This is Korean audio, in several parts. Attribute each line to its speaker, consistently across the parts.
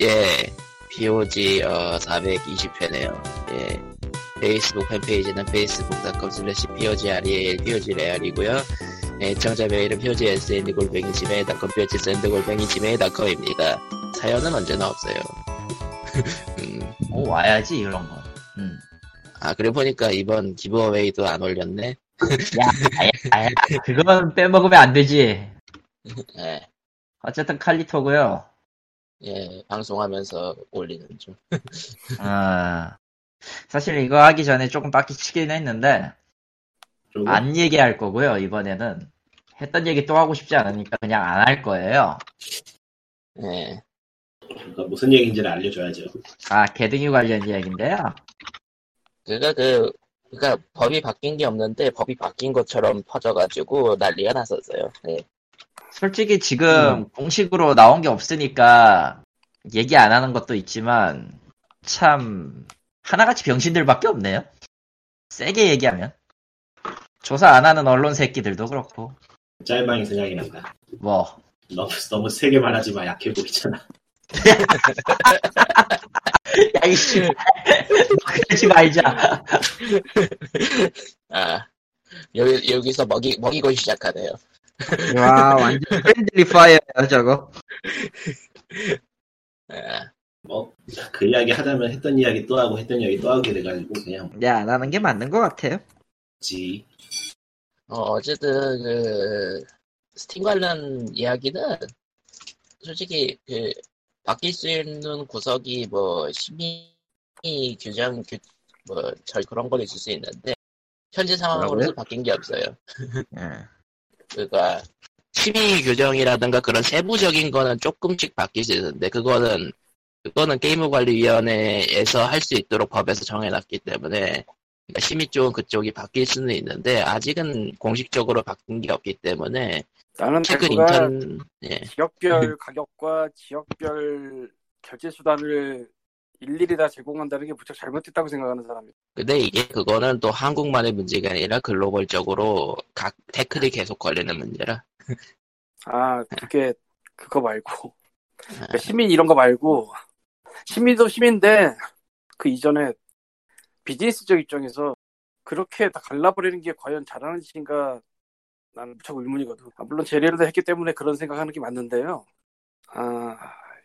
Speaker 1: 예, POG 어, 420회네요. 예, 페이스북 팬페이지는 facebook.com slash POGREAL, POGREAL이고요. 예, 청자 메일은 POGSND 골뱅이 지메일.com, POGSND 골뱅이 지메일.com입니다. 사연은 언제나 없어요. 음,
Speaker 2: 오 와야지 이런 거. 음.
Speaker 1: 아, 그래 보니까 이번 기브어웨이도 안 올렸네.
Speaker 2: 야, 야, 야, 그건 빼먹으면 안 되지.
Speaker 1: 예,
Speaker 2: 어쨌든 칼리토고요.
Speaker 1: 예, 방송하면서 올리는 중.
Speaker 2: 아, 사실 이거 하기 전에 조금 빡치긴 했는데 좀안 얘기할 거고요. 이번에는 했던 얘기 또 하고 싶지 않으니까 그냥 안 할 거예요.
Speaker 1: 예,
Speaker 3: 그러니까 무슨 얘기인지를 알려줘야죠.
Speaker 2: 아, 개등이 관련 이야기인데요.
Speaker 1: 그가 그, 그니까 법이 바뀐 게 없는데 법이 바뀐 것처럼 퍼져가지고 난리가 났었어요. 예.
Speaker 2: 솔직히 지금 공식으로 나온 게 없으니까 얘기 안 하는 것도 있지만 참 하나같이 병신들밖에 없네요. 세게 얘기하면 조사 안 하는 언론 새끼들도 그렇고
Speaker 3: 짤방이 생각이 난다.
Speaker 2: 뭐
Speaker 3: 너무 너무 세게 말하지 마 약해 보이잖아.
Speaker 2: 야 이씨 그러지 말자.
Speaker 1: 아, 여기, 여기서 먹이, 먹이고 시작하네요.
Speaker 2: 와 완전 friendly fire야 저거.
Speaker 1: 아,
Speaker 3: 뭐그 이야기 하자면 했던 이야기 또 하고 했던 이야기 또 하게 돼가지고 그냥
Speaker 2: 야 나는 게 맞는 것 같아요.
Speaker 3: 지
Speaker 1: 어, 어쨌든, 그, 스팀 관련 이야기는, 솔직히, 그, 바뀔 수 있는 구석이 뭐, 심의 규정, 규, 뭐, 절 그런 건 있을 수 있는데, 현재 상황으로서
Speaker 2: 뭐라고요?
Speaker 1: 바뀐 게 없어요.
Speaker 2: 응.
Speaker 1: 그니까, 심의 규정이라든가 그런 세부적인 거는 조금씩 바뀔 수 있는데, 그거는, 그거는 게임관리위원회에서 할 수 있도록 법에서 정해놨기 때문에, 그러니까 심의 쪽은 그쪽이 바뀔 수는 있는데, 아직은 공식적으로 바뀐 게 없기 때문에,
Speaker 4: 나는
Speaker 1: 최근 인턴, 예,
Speaker 4: 지역별 가격과 지역별 결제 수단을 일일이 다 제공한다는 게 무척 잘못됐다고 생각하는 사람이에요.
Speaker 1: 근데 이게 그거는 또 한국만의 문제가 아니라 글로벌적으로 각 태클이 계속 걸리는 문제라.
Speaker 4: 아, 그게 그거 말고
Speaker 1: 아,
Speaker 4: 그러니까 시민 이런 거 말고 시민도 시민인데 그 이전에 비즈니스적 입장에서 그렇게 다 갈라버리는 게 과연 잘하는 짓인가 나는 무척 의문이거든. 아, 물론 제리를 했기 때문에 그런 생각하는 게 맞는데요. 아,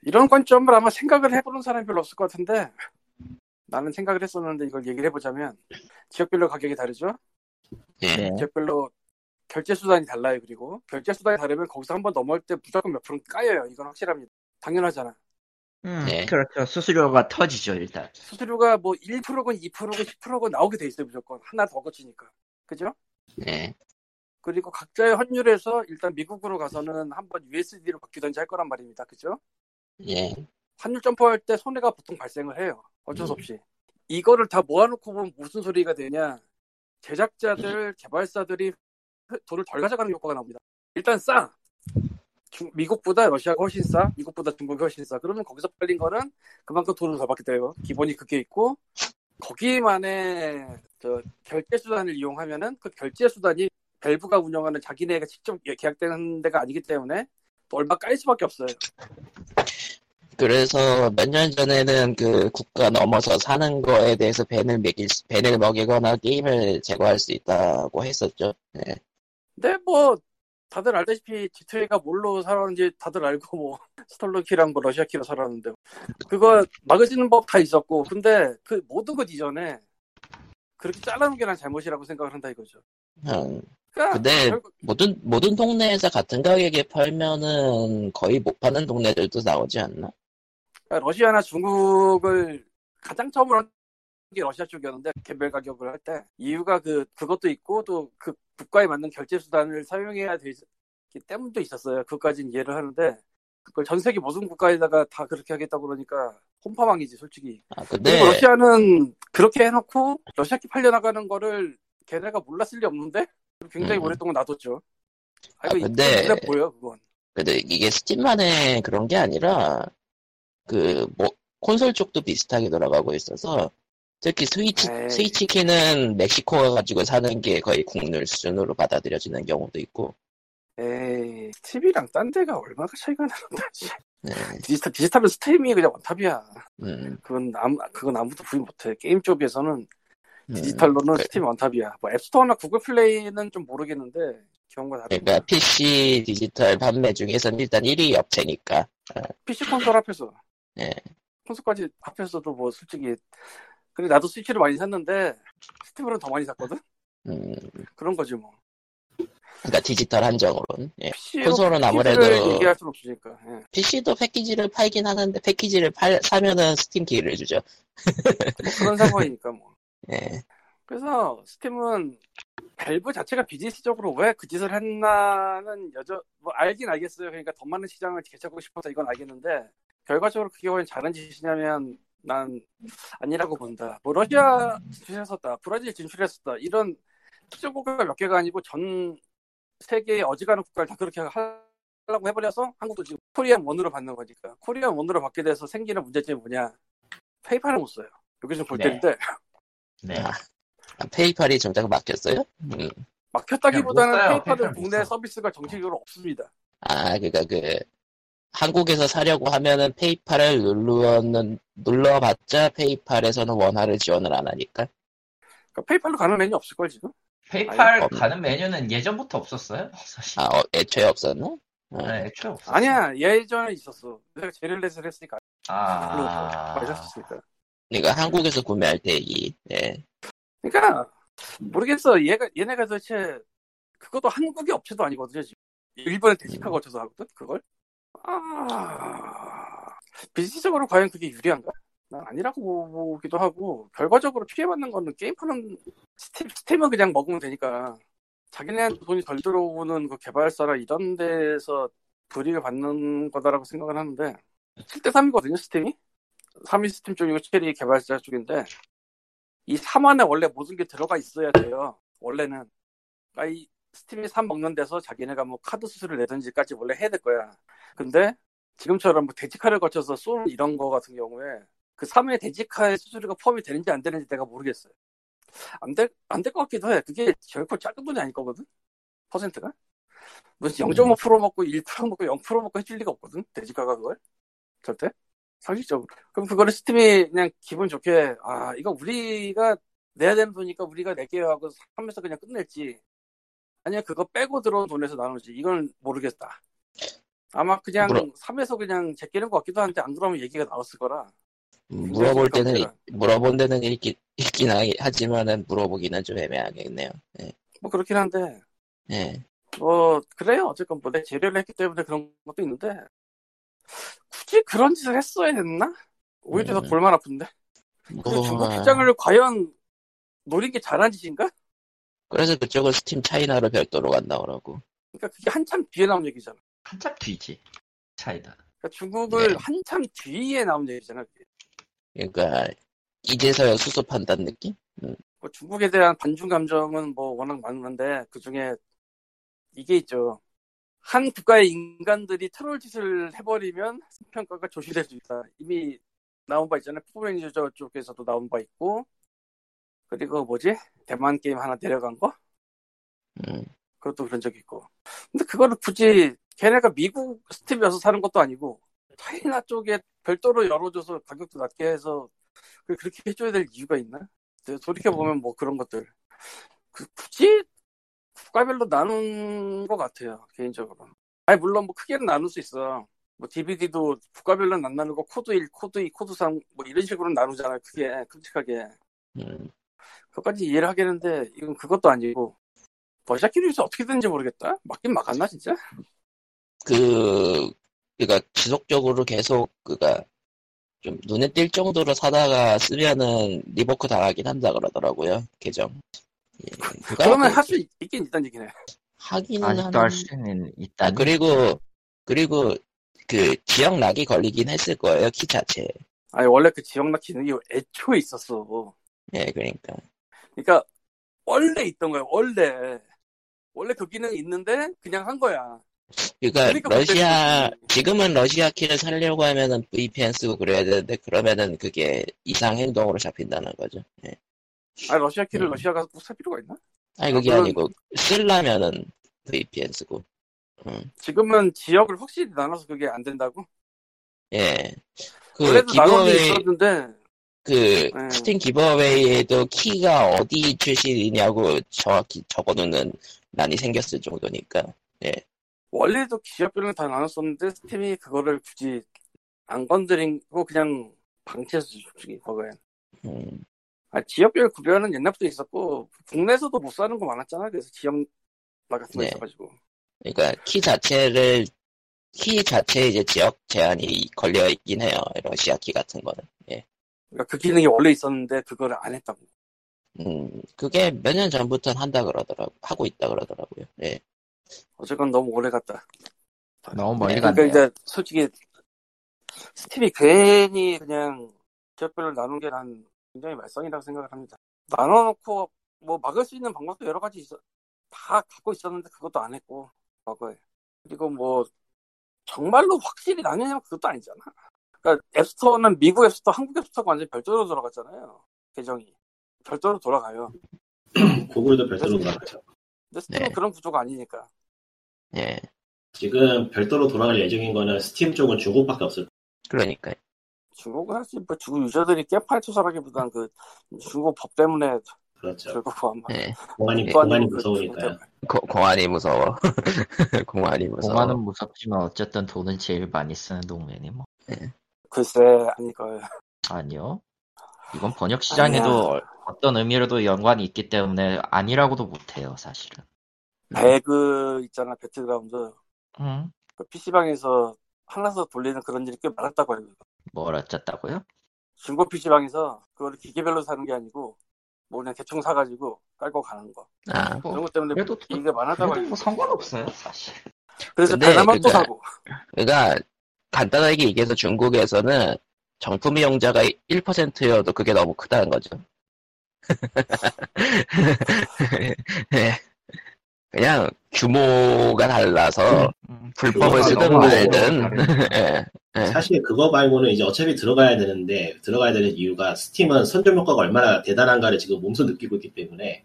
Speaker 4: 이런 관점을 아마 생각을 해보는 사람이 별로 없을 것 같은데 나는 생각을 했었는데 이걸 얘기를 해보자면 지역별로 가격이 다르죠.
Speaker 1: 예,
Speaker 2: 네.
Speaker 4: 지역별로 결제 수단이 달라요. 그리고 결제 수단이 다르면 거기서 한 번 넘어올 때 무조건 몇 프로 까여요. 이건 확실합니다. 당연하잖아.
Speaker 2: 음,
Speaker 1: 네.
Speaker 2: 그렇죠. 수수료가 터지죠 일단.
Speaker 4: 수수료가 뭐 1%건 2%건 10%건 나오게 돼 있어요. 무조건 하나 더 거치니까. 그죠?
Speaker 1: 예,
Speaker 4: 그리고 각자의 환율에서 일단 미국으로 가서는 한번 USD로 바뀌던지 할 거란 말입니다. 그죠?
Speaker 1: 예,
Speaker 4: 환율 점프할 때 손해가 보통 발생을 해요. 어쩔 수
Speaker 1: 음.
Speaker 4: 없이. 이거를 다 모아놓고 보면 무슨 소리가 되냐. 제작자들, 개발사들이 돈을 덜 가져가는 효과가 나옵니다. 일단 싸. 중- 미국보다 러시아가 훨씬 싸. 미국보다 중국이 훨씬 싸. 그러면 거기서 팔린 거는 그만큼 돈을 더 받게 돼요. 기본이 그게 있고 거기만의 저 결제 수단을 이용하면은 그 결제 수단이 밸브가 운영하는 자기네가 직접 예, 계약되는 데가 아니기 때문에 또 얼마 까일 수밖에 없어요.
Speaker 1: 그래서 몇 년 전에는 그 국가 넘어서 사는 거에 대해서 밴을 매길, 수- 밴을 먹이거나 게임을 제거할 수 있다고 했었죠. 예.
Speaker 4: 근데 뭐 다들 알다시피 G2A가 뭘로 살았는지 다들 알고 뭐 스톨로키랑 뭐 러시아키로 살았는데 그거 막으시는 법 다 있었고 근데 그 모든 것 이전에 그렇게 잘라놓은 게 난 잘못이라고 생각을 한다 이거죠.
Speaker 1: 음,
Speaker 4: 그러니까
Speaker 1: 근데
Speaker 4: 결국
Speaker 1: 모든, 모든 동네에서 같은 가격에 팔면은 거의 못 파는 동네들도 나오지 않나?
Speaker 4: 러시아나 중국을 가장 처음으로 한 게 러시아 쪽이었는데 개별 가격을 할 때 이유가 그 그것도 있고 또 그 국가에 맞는 결제 수단을 사용해야 되기 때문도 있었어요. 그것까지는 이해를 하는데 그걸 전 세계 모든 국가에다가 다 그렇게 하겠다고 그러니까 홈파망이지 솔직히.
Speaker 1: 아, 근데,
Speaker 4: 그리고 러시아는 그렇게 해놓고 러시아끼 팔려나가는 거를 걔네가 몰랐을 리 없는데 굉장히
Speaker 1: 음.
Speaker 4: 오랫동안 놔뒀죠. 아,
Speaker 1: 아, 근데
Speaker 4: 보여 그건.
Speaker 1: 근데 이게 스팀만의 그런 게 아니라, 그, 뭐, 콘솔 쪽도 비슷하게 돌아가고 있어서, 특히 스위치,
Speaker 4: 에이.
Speaker 1: 스위치 키는 멕시코가 가지고 사는 게 거의 국룰 수준으로 받아들여지는 경우도 있고,
Speaker 4: 에이, TV랑 딴 데가 얼마가 차이가 나는데.
Speaker 1: 네.
Speaker 4: 디지털 디지털은 스팀이 그냥 원탑이야.
Speaker 1: 음,
Speaker 4: 그건 아무 그건 아무도 부인 못해. 게임 쪽에서는
Speaker 1: 음.
Speaker 4: 디지털로는
Speaker 1: 그-
Speaker 4: 스팀 원탑이야. 뭐 앱스토어나 구글 플레이는 좀 모르겠는데 경우가 다르고
Speaker 1: 그러니까 PC 디지털 판매 중에서는 일단 1위 업체니까.
Speaker 4: PC 콘솔 합해서
Speaker 1: 네.
Speaker 4: 콘솔까지 합해서도 뭐 솔직히 근데 나도 스위치를 많이 샀는데 스팀으로는 더 많이 샀거든.
Speaker 1: 음,
Speaker 4: 그런 거지 뭐.
Speaker 1: 그러니까 디지털 한정으로는. 예. 콘솔은 아무래도-
Speaker 4: 얘기할 수는 없으니까. 예.
Speaker 1: PC도 패키지를 팔긴 하는데 패키지를 팔, 사면은 스팀 키를 주죠.
Speaker 4: 뭐 그런 상황이니까 뭐.
Speaker 1: 예.
Speaker 4: 그래서 스팀은 밸브 자체가 비즈니스적으로 왜 그 짓을 했나는 여전 뭐 알긴 알겠어요. 그러니까 더 많은 시장을 개척하고 싶어서 이건 알겠는데 결과적으로 그게 과연 잘한 짓이냐면 난 아니라고 본다. 뭐 러시아 진출했었다, 브라질 진출했었다 이런 특정 국가가 몇 개가 아니고 전 세계의 어지간한 국가를 다 그렇게 하려고 해버려서 한국도 지금 코리안 원으로 받는 거니까 코리안 원으로 받게 돼서 생기는 문제점이 뭐냐? 페이팔을 못 써요. 여기 좀볼
Speaker 2: 네.
Speaker 4: 때인데
Speaker 2: 네.
Speaker 1: 아, 아, 페이팔이 정작 막혔어요? 음.
Speaker 4: 막혔다기보다는. 페이팔은 국내
Speaker 2: 써.
Speaker 4: 서비스가 정식으로 없습니다.
Speaker 1: 아, 그니까 그, 한국에서 사려고 하면은 페이팔을 눌러는, 눌러봤자 페이팔에서는 원화를 지원을 안 하니까.
Speaker 4: 그러니까 페이팔로 가는 메뉴 없을걸 지금?
Speaker 2: 페이팔
Speaker 1: 아니.
Speaker 2: 가는 메뉴는 예전부터 없었어요. 사실.
Speaker 1: 아, 어, 애초에 없었나? 어.
Speaker 2: 네, 애초에 없었어.
Speaker 4: 아니야 예전에 있었어. 내가 제릴렛을 했으니까
Speaker 2: 아.
Speaker 4: 마셨으니까.
Speaker 1: 그러니까 한국에서 구매할 때 이, 예.
Speaker 4: 그러니까 모르겠어. 얘가 얘네가 도대체 그것도 한국의 업체도 아니거든요 지금. 일본에 대식하고
Speaker 1: 음.
Speaker 4: 어쩌서 하거든 그걸. 아. 비즈니스적으로 과연 그게 유리한가? 난 아니라고 보기도 하고 결과적으로 피해받는 거는 게임 파는 스팀, 스팀은 그냥 먹으면 되니까. 자기네한테 돈이 덜 들어오는 그 개발사나 이런 데서 불이익을 받는 거다라고 생각을 하는데 7대 3이거든요 스팀이? 3위 스팀 쪽이고 체리 개발자 쪽인데 이 3 안에 원래 모든 게 들어가 있어야 돼요 원래는. 그러니까 이 스팀이 3 먹는 데서 자기네가 뭐 카드 수수료를 내든지까지 원래 해야 될 거야 근데 지금처럼 뭐 대지카를 거쳐서 쏘는 이런 거 같은 경우에 그 3회 대지카의 수수료가 포함이 되는지 안 되는지 내가 모르겠어요. 안 될, 안 될 것 같기도 해. 그게 결코 작은 돈이 아닐 거거든? 퍼센트가? 무슨 0.5% 먹고 1% 먹고 0% 먹고 해줄 리가 없거든? 대지카가 그걸? 절대? 상식적으로. 그럼 그거를 스팀이 그냥 기분 좋게, 아, 이거 우리가 내야 되는 돈이니까 우리가 낼게요 하고 하면서 그냥 끝낼지. 아니야, 그거 빼고 들어온 돈에서 나누지. 이건 모르겠다. 아마 그냥
Speaker 1: 물어-
Speaker 4: 3에서 그냥 제끼는 것 같기도 한데 안 그러면 얘기가 나왔을 거라.
Speaker 1: 물어볼 때는. 물어본 데는 읽긴, 읽긴 하- 하지만은 물어보기는 좀 애매하겠네요. 예.
Speaker 4: 뭐 그렇긴 한데
Speaker 1: 예.
Speaker 4: 뭐 그래요 어쨌건 뭐 내 재료를 했기 때문에 그런 것도 있는데 굳이 그런 짓을 했어야 됐나? 오히려 더
Speaker 1: 음.
Speaker 4: 볼만 아픈데 그
Speaker 1: 뭐,
Speaker 4: 중국 시장을 과연 노린 게 잘한 짓인가?
Speaker 1: 그래서 그쪽은 스팀 차이나로 별도로 간다 그러고.
Speaker 4: 그러니까 그게 한참 뒤에 나온 얘기잖아
Speaker 2: 한참 뒤지. 차이다.
Speaker 4: 그러니까 중국을
Speaker 1: 네.
Speaker 4: 한참 뒤에 나온 얘기잖아 그게.
Speaker 1: 그러니까, 이제서야 수습한다는 느낌?
Speaker 4: 뭐 중국에 대한 반중 감정은 뭐 워낙 많은데 그 중에 이게 있죠 한 국가의 인간들이 트롤 짓을 해버리면 평가가 조실될 수 있다. 이미 나온 바 있잖아요. 풋볼매니저 쪽에서도 나온 바 있고 그리고 뭐지 대만 게임 하나 내려간 거
Speaker 1: 음.
Speaker 4: 그것도 그런 적이 있고. 근데 그거를 굳이 걔네가 미국 스팀이어서 사는 것도 아니고 차이나 쪽에 별도로 열어줘서 가격도 낮게 해서 그- 그렇게 해줘야 될 이유가 있나? 돌이켜 보면 뭐 그런 것들 그 굳이 국가별로 나눈 것 같아요 개인적으로. 아니 물론 뭐 크게는 나눌 수 있어. 뭐 DVD도 국가별로는 안 나누고 코드 1, 코드 2, 코드 3 뭐 이런 식으로 나누잖아요. 크게 끔찍하게.
Speaker 1: 음.
Speaker 4: 그것까지 이해를 하겠는데 이건 그것도 아니고 버샤키리에서 어떻게 되는지 모르겠다. 맞긴 막았나 진짜?
Speaker 1: 그, 그니까 지속적으로 계속, 그가, 좀 눈에 띌 정도로 사다가 쓰면은 revoke 당하긴 한다 그러더라고요, 계정. 예,
Speaker 4: 그러면
Speaker 1: 그-
Speaker 4: 할수 있긴 있다는 얘기네.
Speaker 1: 하기는
Speaker 2: 아직도
Speaker 1: 하는-
Speaker 2: 할 수는 있다.
Speaker 1: 아, 그리고, 그리고, 그, 지역 lock이 걸리긴 했을 거예요, 키 자체에.
Speaker 4: 아니 원래 그 지역 lock 기능이 애초에 있었어.
Speaker 1: 예, 그러니까.
Speaker 4: 그러니까 원래 있던 거야. 원래 원래 그 기능이 있는데 그냥 한 거야.
Speaker 1: 그러니까,
Speaker 4: 그러니까
Speaker 1: 러시아, 지금은 러시아 키를 살려고 하면은 VPN 쓰고 그래야 되는데, 그러면은 그게 이상 행동으로 잡힌다는 거죠. 예.
Speaker 4: 아니 러시아 키를
Speaker 1: 음.
Speaker 4: 러시아 가서 꼭살 필요가 있나?
Speaker 1: 아니, 그게
Speaker 4: 아, 물론-
Speaker 1: 아니고, 쓰려면은 VPN 쓰고. 음.
Speaker 4: 지금은 지역을 확실히 나눠서 그게 안 된다고?
Speaker 1: 예. 그
Speaker 4: 원래도 나눠져
Speaker 1: 기버웨이
Speaker 4: 있었는데
Speaker 1: 그
Speaker 4: 네.
Speaker 1: 스팀 기버웨이에도 키가 어디 출신이냐고 정확히 적어놓는 난이 생겼을 정도니까.
Speaker 4: 원래도 기업별로 다 나눴었는데 스팀이 그거를 굳이 안 건드리고 그냥 방치해서 솔직히 그거에
Speaker 1: 음,
Speaker 4: 아, 지역별 구별은 옛날부터 있었고 국내에서도 못 사는 거 많았잖아 그래서 지역 나 같은 거
Speaker 1: 네.
Speaker 4: 있어가지고
Speaker 1: 그러니까 키 자체를 키 자체에 이제 지역 제한이 걸려 있긴 해요. 러시아 키 같은 거는.
Speaker 4: 그러니까 그 기능이 원래 있었는데 그거를 안 했다고
Speaker 1: 음, 그게 몇 년 전부터 한다 그러더라고 하고 있다 그러더라고요. 예.
Speaker 4: 어쨌건 너무 오래 갔다
Speaker 2: 너무 멀리
Speaker 1: 네,
Speaker 4: 그러니까. 이제 솔직히 스팀이 괜히 그냥 지역별로 나눈 게 난 굉장히 말썽이라고 생각을 합니다. 나눠놓고 뭐 막을 수 있는 방법도 여러 가지 있어 다 갖고 있었는데 그것도 안 했고 과거에 그리고 뭐 정말로 확실히 나뉘냐면 그것도 아니잖아. 그러니까 앱스토어는 미국 앱스토어, 한국 앱스토어가 완전 히 별도로 돌아갔잖아요. 계정이 별도로 돌아가요.
Speaker 3: 구글도 별도로 돌아가죠.
Speaker 4: 근데 스팀은
Speaker 1: 네.
Speaker 4: 그런 구조가 아니니까.
Speaker 1: 예.
Speaker 3: 지금 별도로 돌아갈 예정인 거는 스팀 쪽은 중국밖에 없을
Speaker 1: 그러니까
Speaker 4: 중국은 사실 뭐 중국 유저들이 깨팔투사라기보단 그 중국 법 때문에
Speaker 3: 그렇죠.
Speaker 4: 결국 아마
Speaker 1: 예.
Speaker 3: 공안이
Speaker 1: 네.
Speaker 3: 공안이
Speaker 4: 그
Speaker 3: 무서우니까요.
Speaker 1: 고- 공안이 무서워. 공안이 무서워.
Speaker 2: 공화는 무섭지만 어쨌든 돈은 제일 많이 쓰는 동네니 뭐.
Speaker 4: 글쎄 아닐 거예요.
Speaker 2: 아니요. 이건 번역 시장에도 어떤 의미로도 연관이 있기 때문에 아니라고도 못해요, 사실은.
Speaker 4: 배그 있잖아 배틀그라운드
Speaker 2: 응?
Speaker 4: 그 PC방에서 하나서 돌리는 그런 일이 꽤 많았다고 해요.
Speaker 2: 뭘 어쨌다고요?
Speaker 4: 중고 PC방에서 그거를 기계별로 사는 게 아니고 뭐 그냥 대충 사가지고 깔고 가는 거
Speaker 1: 아,
Speaker 2: 뭐,
Speaker 4: 그런 것 때문에
Speaker 2: 그래도
Speaker 4: 얘기가 많았다고 해요.
Speaker 2: 뭐 상관없어요, 사실.
Speaker 4: 그래서 배나만 또
Speaker 1: 그니까-
Speaker 4: 사고
Speaker 1: 그러니까 간단하게 얘기해서 중국에서는 정품 이용자가 1%여도 그게 너무 크다는 거죠. 예. 그냥 규모가 달라서
Speaker 2: 음,
Speaker 1: 불법을
Speaker 3: 규모가
Speaker 1: 쓰든 말든. 예. 네.
Speaker 3: 사실 그거 말고는 이제 어차피 들어가야 되는데 들어가야 되는 이유가 스팀은 선점 효과가 얼마나 대단한가를 지금 몸소 느끼고 있기 때문에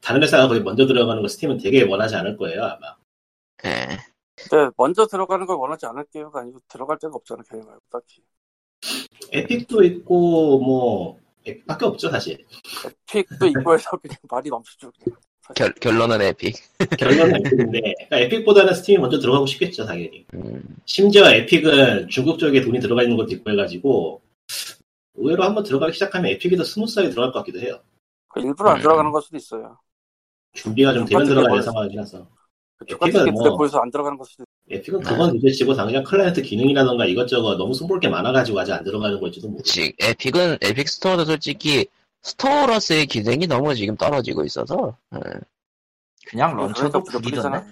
Speaker 3: 다른 회사가 거기 먼저 들어가는 거 스팀은 되게 원하지 않을 거예요 아마.
Speaker 1: 예.
Speaker 4: 근데 먼저 들어가는 걸 원하지 않을 거예요가 아니고 들어갈 데가 없잖아 걔네 말고 딱히
Speaker 3: 에픽도 있고 뭐 에픽밖에 없죠 사실.
Speaker 4: 픽도 있고 해서 그냥 말이 넘치죠 그냥.
Speaker 1: 결, 결론은 에픽.
Speaker 3: 결론은 에픽인데 그러니까 에픽보다는 스팀이 먼저 들어가고 싶겠죠 당연히.
Speaker 1: 음,
Speaker 3: 심지어 에픽은 중국 쪽에 돈이 들어가 있는 것도 있고 해가지고 의외로 한번 들어가기 시작하면 에픽이 더 스무스하게 들어갈 것 같기도 해요.
Speaker 4: 그 일부러 안
Speaker 1: 음.
Speaker 4: 들어가는 걸 수도 있어요
Speaker 3: 준비가 좀 되면 될 상황이라서.
Speaker 4: 그 똑같은 게
Speaker 3: 뭐-
Speaker 4: 보여서 안 들어가는 있어요
Speaker 3: 에픽은 그건 둘째치고 당장 클라이언트 기능이라던가 이것저것 너무 손볼 게 많아가지고 아직 안 들어가는 걸지도 모르고.
Speaker 1: 지 에픽은 에픽 스토어도 솔직히 스토어로서의 기능이 너무 지금 떨어지고 있어서 예.
Speaker 2: 그냥 런처도 구리던데?
Speaker 4: 부족하잖아.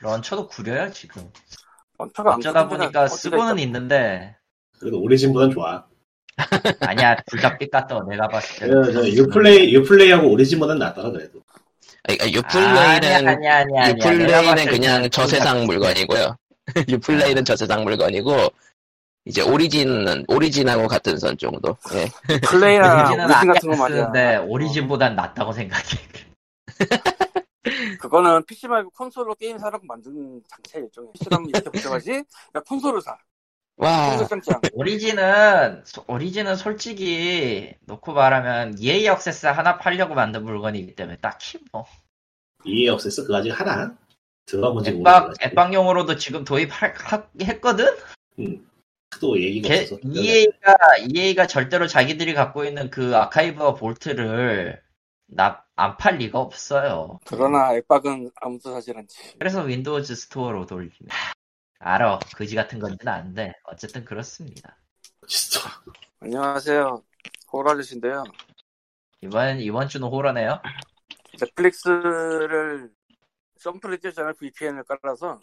Speaker 2: 런처도 구려요, 지금.
Speaker 4: 런처가 안
Speaker 2: 어쩌다 보니까 쓰고는. 있는데,
Speaker 3: 그래도 오리진보단 좋아.
Speaker 2: 아니야, 둘 다 삐깠다, 내가 봤을 때.
Speaker 3: 유플레이, 유플레이하고 오리진보단 낫더라, 그래도.
Speaker 1: 그러니까 유플레이는
Speaker 2: 아니야, 아니야, 아니야.
Speaker 1: 유플레이는 그냥 저세상 물건이고요. 유플레이는 저세상 물건이고 이제 오리진은 오리진하고 같은 선 정도. 예.
Speaker 2: 오리진은
Speaker 4: 오리진
Speaker 2: 안
Speaker 4: 같은 거 말이야
Speaker 2: 쓰는데, 오리진보단 낫다고 생각해.
Speaker 4: 그거는 PC 말고 콘솔로 게임 사라고 만든 장치야 일종의 PC라면 이렇게 복잡하지? 야 콘솔을 사
Speaker 1: 와,
Speaker 2: 오리진은, 소- 오리진은 솔직히, 놓고 말하면, EA 액세스 하나 팔려고 만든 물건이기 때문에, 딱히 뭐.
Speaker 3: EA 억세스 그거 아직 하나? 들어가본 지
Speaker 2: 앱방,
Speaker 3: 모르겠어.
Speaker 2: 앱방용으로도 지금 도입했거든?
Speaker 3: 또 얘기가
Speaker 2: 개-
Speaker 3: 없어서.
Speaker 2: EA가, EA가 절대로 자기들이 갖고 있는 그 아카이브와 볼트를 나, 안 팔 리가 없어요.
Speaker 4: 그러나 앱박은 아무도 사질 않지
Speaker 2: 그래서 윈도우즈 스토어로 돌립니다. 알아. 거지 같은 건지는 아는데, 어쨌든 그렇습니다.
Speaker 3: 진짜.
Speaker 4: 안녕하세요 호러 아저씨인데요
Speaker 2: 이번, 이번 주는 호러네요.
Speaker 4: 넷플릭스를 점프를 뛰잖아요 VPN을 깔아서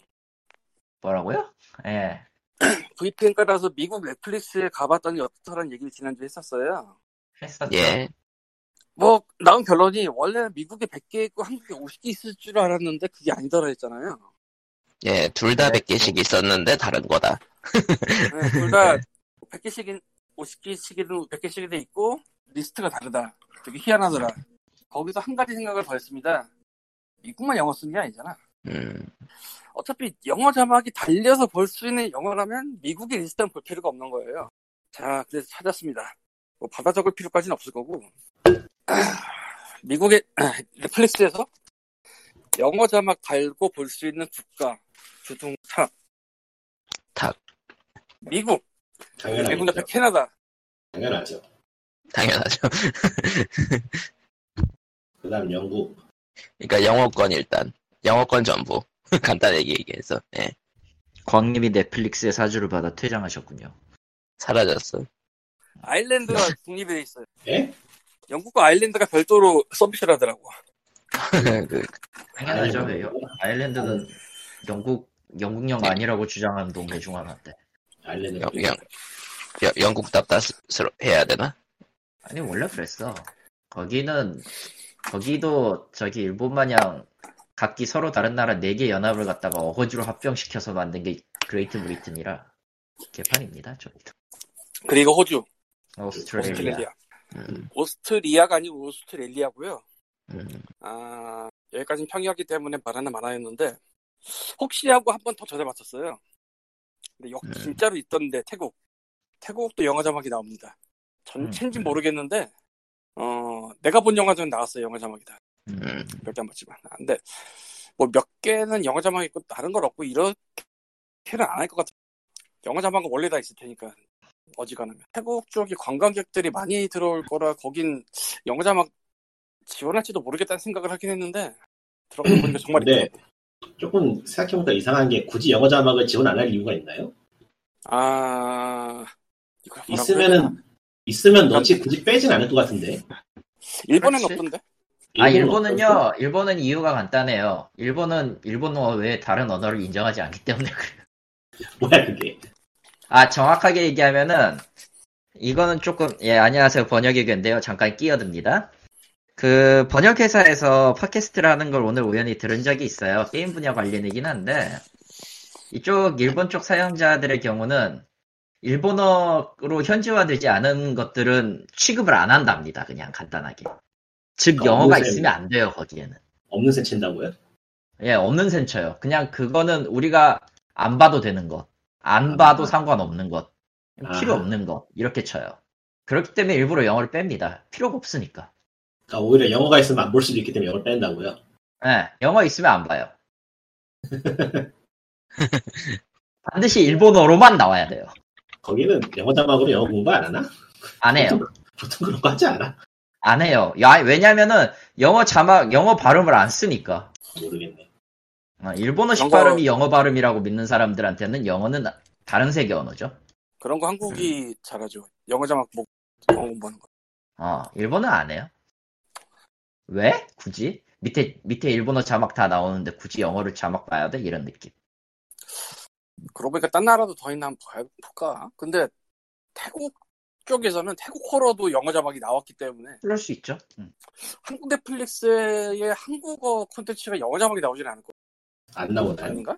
Speaker 2: 뭐라고요? 예.
Speaker 4: VPN 깔아서 미국 넷플릭스에 가봤더니 어떻다는 얘기를 지난주에 했었어요
Speaker 2: 했었죠.
Speaker 1: 예.
Speaker 4: 뭐 나온 결론이 원래 미국에 100개 있고 한국에 50개 있을 줄 알았는데 그게 아니더라 했잖아요
Speaker 1: 예, 둘다
Speaker 2: 네.
Speaker 1: 100개씩 있었는데 다른 거다.
Speaker 4: 네, 둘다 100개씩인 50개씩이든 100개씩이 돼 있고 리스트가 다르다. 되게 희한하더라. 거기서 한 가지 생각을 더 했습니다. 미국만 영어 쓰는 게 아니잖아.
Speaker 1: 음,
Speaker 4: 어차피 영어 자막이 달려서 볼 수 있는 영어라면 미국에 일단 볼 필요가 없는 거예요. 자, 그래서 찾았습니다. 뭐 받아 적을 필요까지는 없을 거고. 아, 미국의 넷플릭스에서 영어 자막 달고 볼 수 있는 국가 중 top.
Speaker 1: Top.
Speaker 4: 미국,
Speaker 3: 당연하죠.
Speaker 4: 미국 옆에 캐나다.
Speaker 3: 당연하죠.
Speaker 1: 당연하죠.
Speaker 3: 그 다음 영국.
Speaker 1: 그러니까 영어권 일단 영어권 전부 간단하게 얘기해서 예,
Speaker 2: 광님이 넷플릭스의 사주를 받아 퇴장하셨군요.
Speaker 1: 사라졌어.
Speaker 4: 아일랜드가 독립이 돼 있어요.
Speaker 3: 예?
Speaker 4: 영국과 아일랜드가 별도로 서비스를 하더라고.
Speaker 1: 그,
Speaker 2: 당연하죠. 여- 아일랜드는 영국 영국 영어 아니라고 주장하는 동네 중 하나인데.
Speaker 3: 아일랜드.
Speaker 1: 영, 영, 여- 영국답다 스- 스러- 해야 되나?
Speaker 2: 아니 원래 그랬어. 거기는 거기도 저기 일본 마냥 각기 서로 다른 나라 4개 연합을 갖다가 어거지로 합병시켜서 만든 게 그레이트 브리튼이라 개판입니다. 저기도.
Speaker 4: 그리고 호주,
Speaker 2: 오스트레일리아.
Speaker 4: 오스트레일리아.
Speaker 1: 음,
Speaker 4: 오스트리아가 아니고 오스트레일리아고요.
Speaker 1: 음,
Speaker 4: 아, 여기까지는 평이었기 때문에 말하나 말아였는데 혹시 하고 한 번더 전해봤었어요. 근데 역
Speaker 1: 음.
Speaker 4: 진짜로 있던데 태국, 태국도 영어 자막이 나옵니다. 전체인지
Speaker 2: 음.
Speaker 4: 모르겠는데 어 내가 본 영화 중 나왔어요 영어 자막이다.
Speaker 1: 음,
Speaker 4: 몇개안 봤지만. 아, 근데 뭐 몇 개는 영어 자막 있고 다른 걸 없고 이렇게는 안 할 것 같아. 영어 자막은 원래 다 있을 테니까 어지간하면. 태국 쪽이 관광객들이 많이 들어올 거라 거긴 영어 자막 지원할지도 모르겠다는 생각을 하긴 했는데 들어가 보니까 정말
Speaker 3: 근데
Speaker 4: 있더라고.
Speaker 3: 조금 생각해보니까 이상한 게 굳이 영어 자막을 지원 안 할 이유가 있나요?
Speaker 4: 아?
Speaker 3: 있으면은 있으면 넣지 굳이 빼진 않을 것 같은데.
Speaker 4: 일본에는
Speaker 2: 그렇지.
Speaker 4: 없던데.
Speaker 2: 아
Speaker 3: 일본은
Speaker 2: 일본은요. 일본은 이유가 간단해요. 일본은 일본어 외에 다른 언어를 인정하지 않기 때문에 그래요.
Speaker 3: 뭐야 그게?
Speaker 2: 아 정확하게 얘기하면은 이거는 조금 예 안녕하세요 번역의 견데요 잠깐 끼어듭니다. 그 번역회사에서 팟캐스트를 하는 걸 오늘 우연히 들은 적이 있어요. 게임 분야 관련이긴 한데 이쪽 일본 쪽 사용자들의 경우는 일본어로 현지화되지 않은 것들은 취급을 안 한답니다. 그냥 간단하게. 즉
Speaker 3: 어,
Speaker 2: 영어가 있으면 안 돼요 거기에는.
Speaker 3: 없는 새 친다고요?
Speaker 2: 예, 없는 센처요. 그냥 그거는 우리가 안 봐도 되는 것. 안 봐도
Speaker 3: 아.
Speaker 2: 상관없는 것. 필요
Speaker 3: 아.
Speaker 2: 없는 것. 이렇게 쳐요. 그렇기 때문에 일부러 영어를 뺍니다. 필요가 없으니까.
Speaker 3: 그러니까 오히려 영어가 있으면 안 볼 수도 있기 때문에 영어를 뺀다고요.
Speaker 2: 예, 영어 있으면 안 봐요. 반드시 일본어로만 나와야 돼요.
Speaker 3: 거기는 영어 자막으로 영어 공부 안 하나?
Speaker 2: 안 해요.
Speaker 3: 보통 그런 거 하지 않아?
Speaker 2: 안 해요. 야, 왜냐면은 영어 자막, 영어 발음을 안 쓰니까.
Speaker 3: 모르겠네.
Speaker 2: 어, 일본어식
Speaker 4: 그런 거-
Speaker 2: 발음이 영어 발음이라고 믿는 사람들한테는 영어는 다른 세계 언어죠.
Speaker 4: 그런 거 한국이 잘하죠. 영어 자막 뭐 영어 공부하는 거.
Speaker 2: 어, 일본은 안 해요. 왜? 굳이? 밑에, 밑에 일본어 자막 다 나오는데 굳이 영어를 자막 봐야 돼? 이런 느낌.
Speaker 4: 그러고 보니까 딴 나라도 더 있나 한번 볼까? 근데 태국 쪽에서는 태국 호러도 영어 자막이 나왔기 때문에
Speaker 2: 그럴 수 있죠. 음.
Speaker 4: 한국 넷플릭스의 한국어 콘텐츠가 영어 자막이 나오진 않을 거야.
Speaker 3: 안 나오나요?
Speaker 4: 아닌가?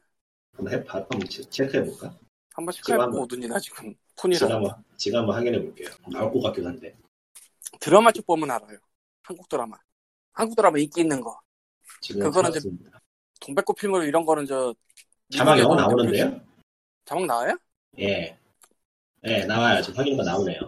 Speaker 3: 한번 해, 한번 체- 체크해볼까?
Speaker 4: 한번
Speaker 3: 지금
Speaker 4: 체크해보고
Speaker 3: 한번-
Speaker 4: 오든지 나 지금
Speaker 3: 지금
Speaker 4: 폰이라
Speaker 3: 한번, 지금 한번 확인해볼게요. 나올 것 같긴 한데.
Speaker 4: 드라마 쪽 보면 알아요. 한국 드라마. 한국 드라마 인기 있는 거. 그거는 이제. 동백꽃 필물 이런 거는 저
Speaker 3: 자막 영어
Speaker 4: 미국에도
Speaker 3: 나오는데요?
Speaker 4: 자막 나와요?
Speaker 3: 예. 예, 나와요. 지금 확인가 나오네요.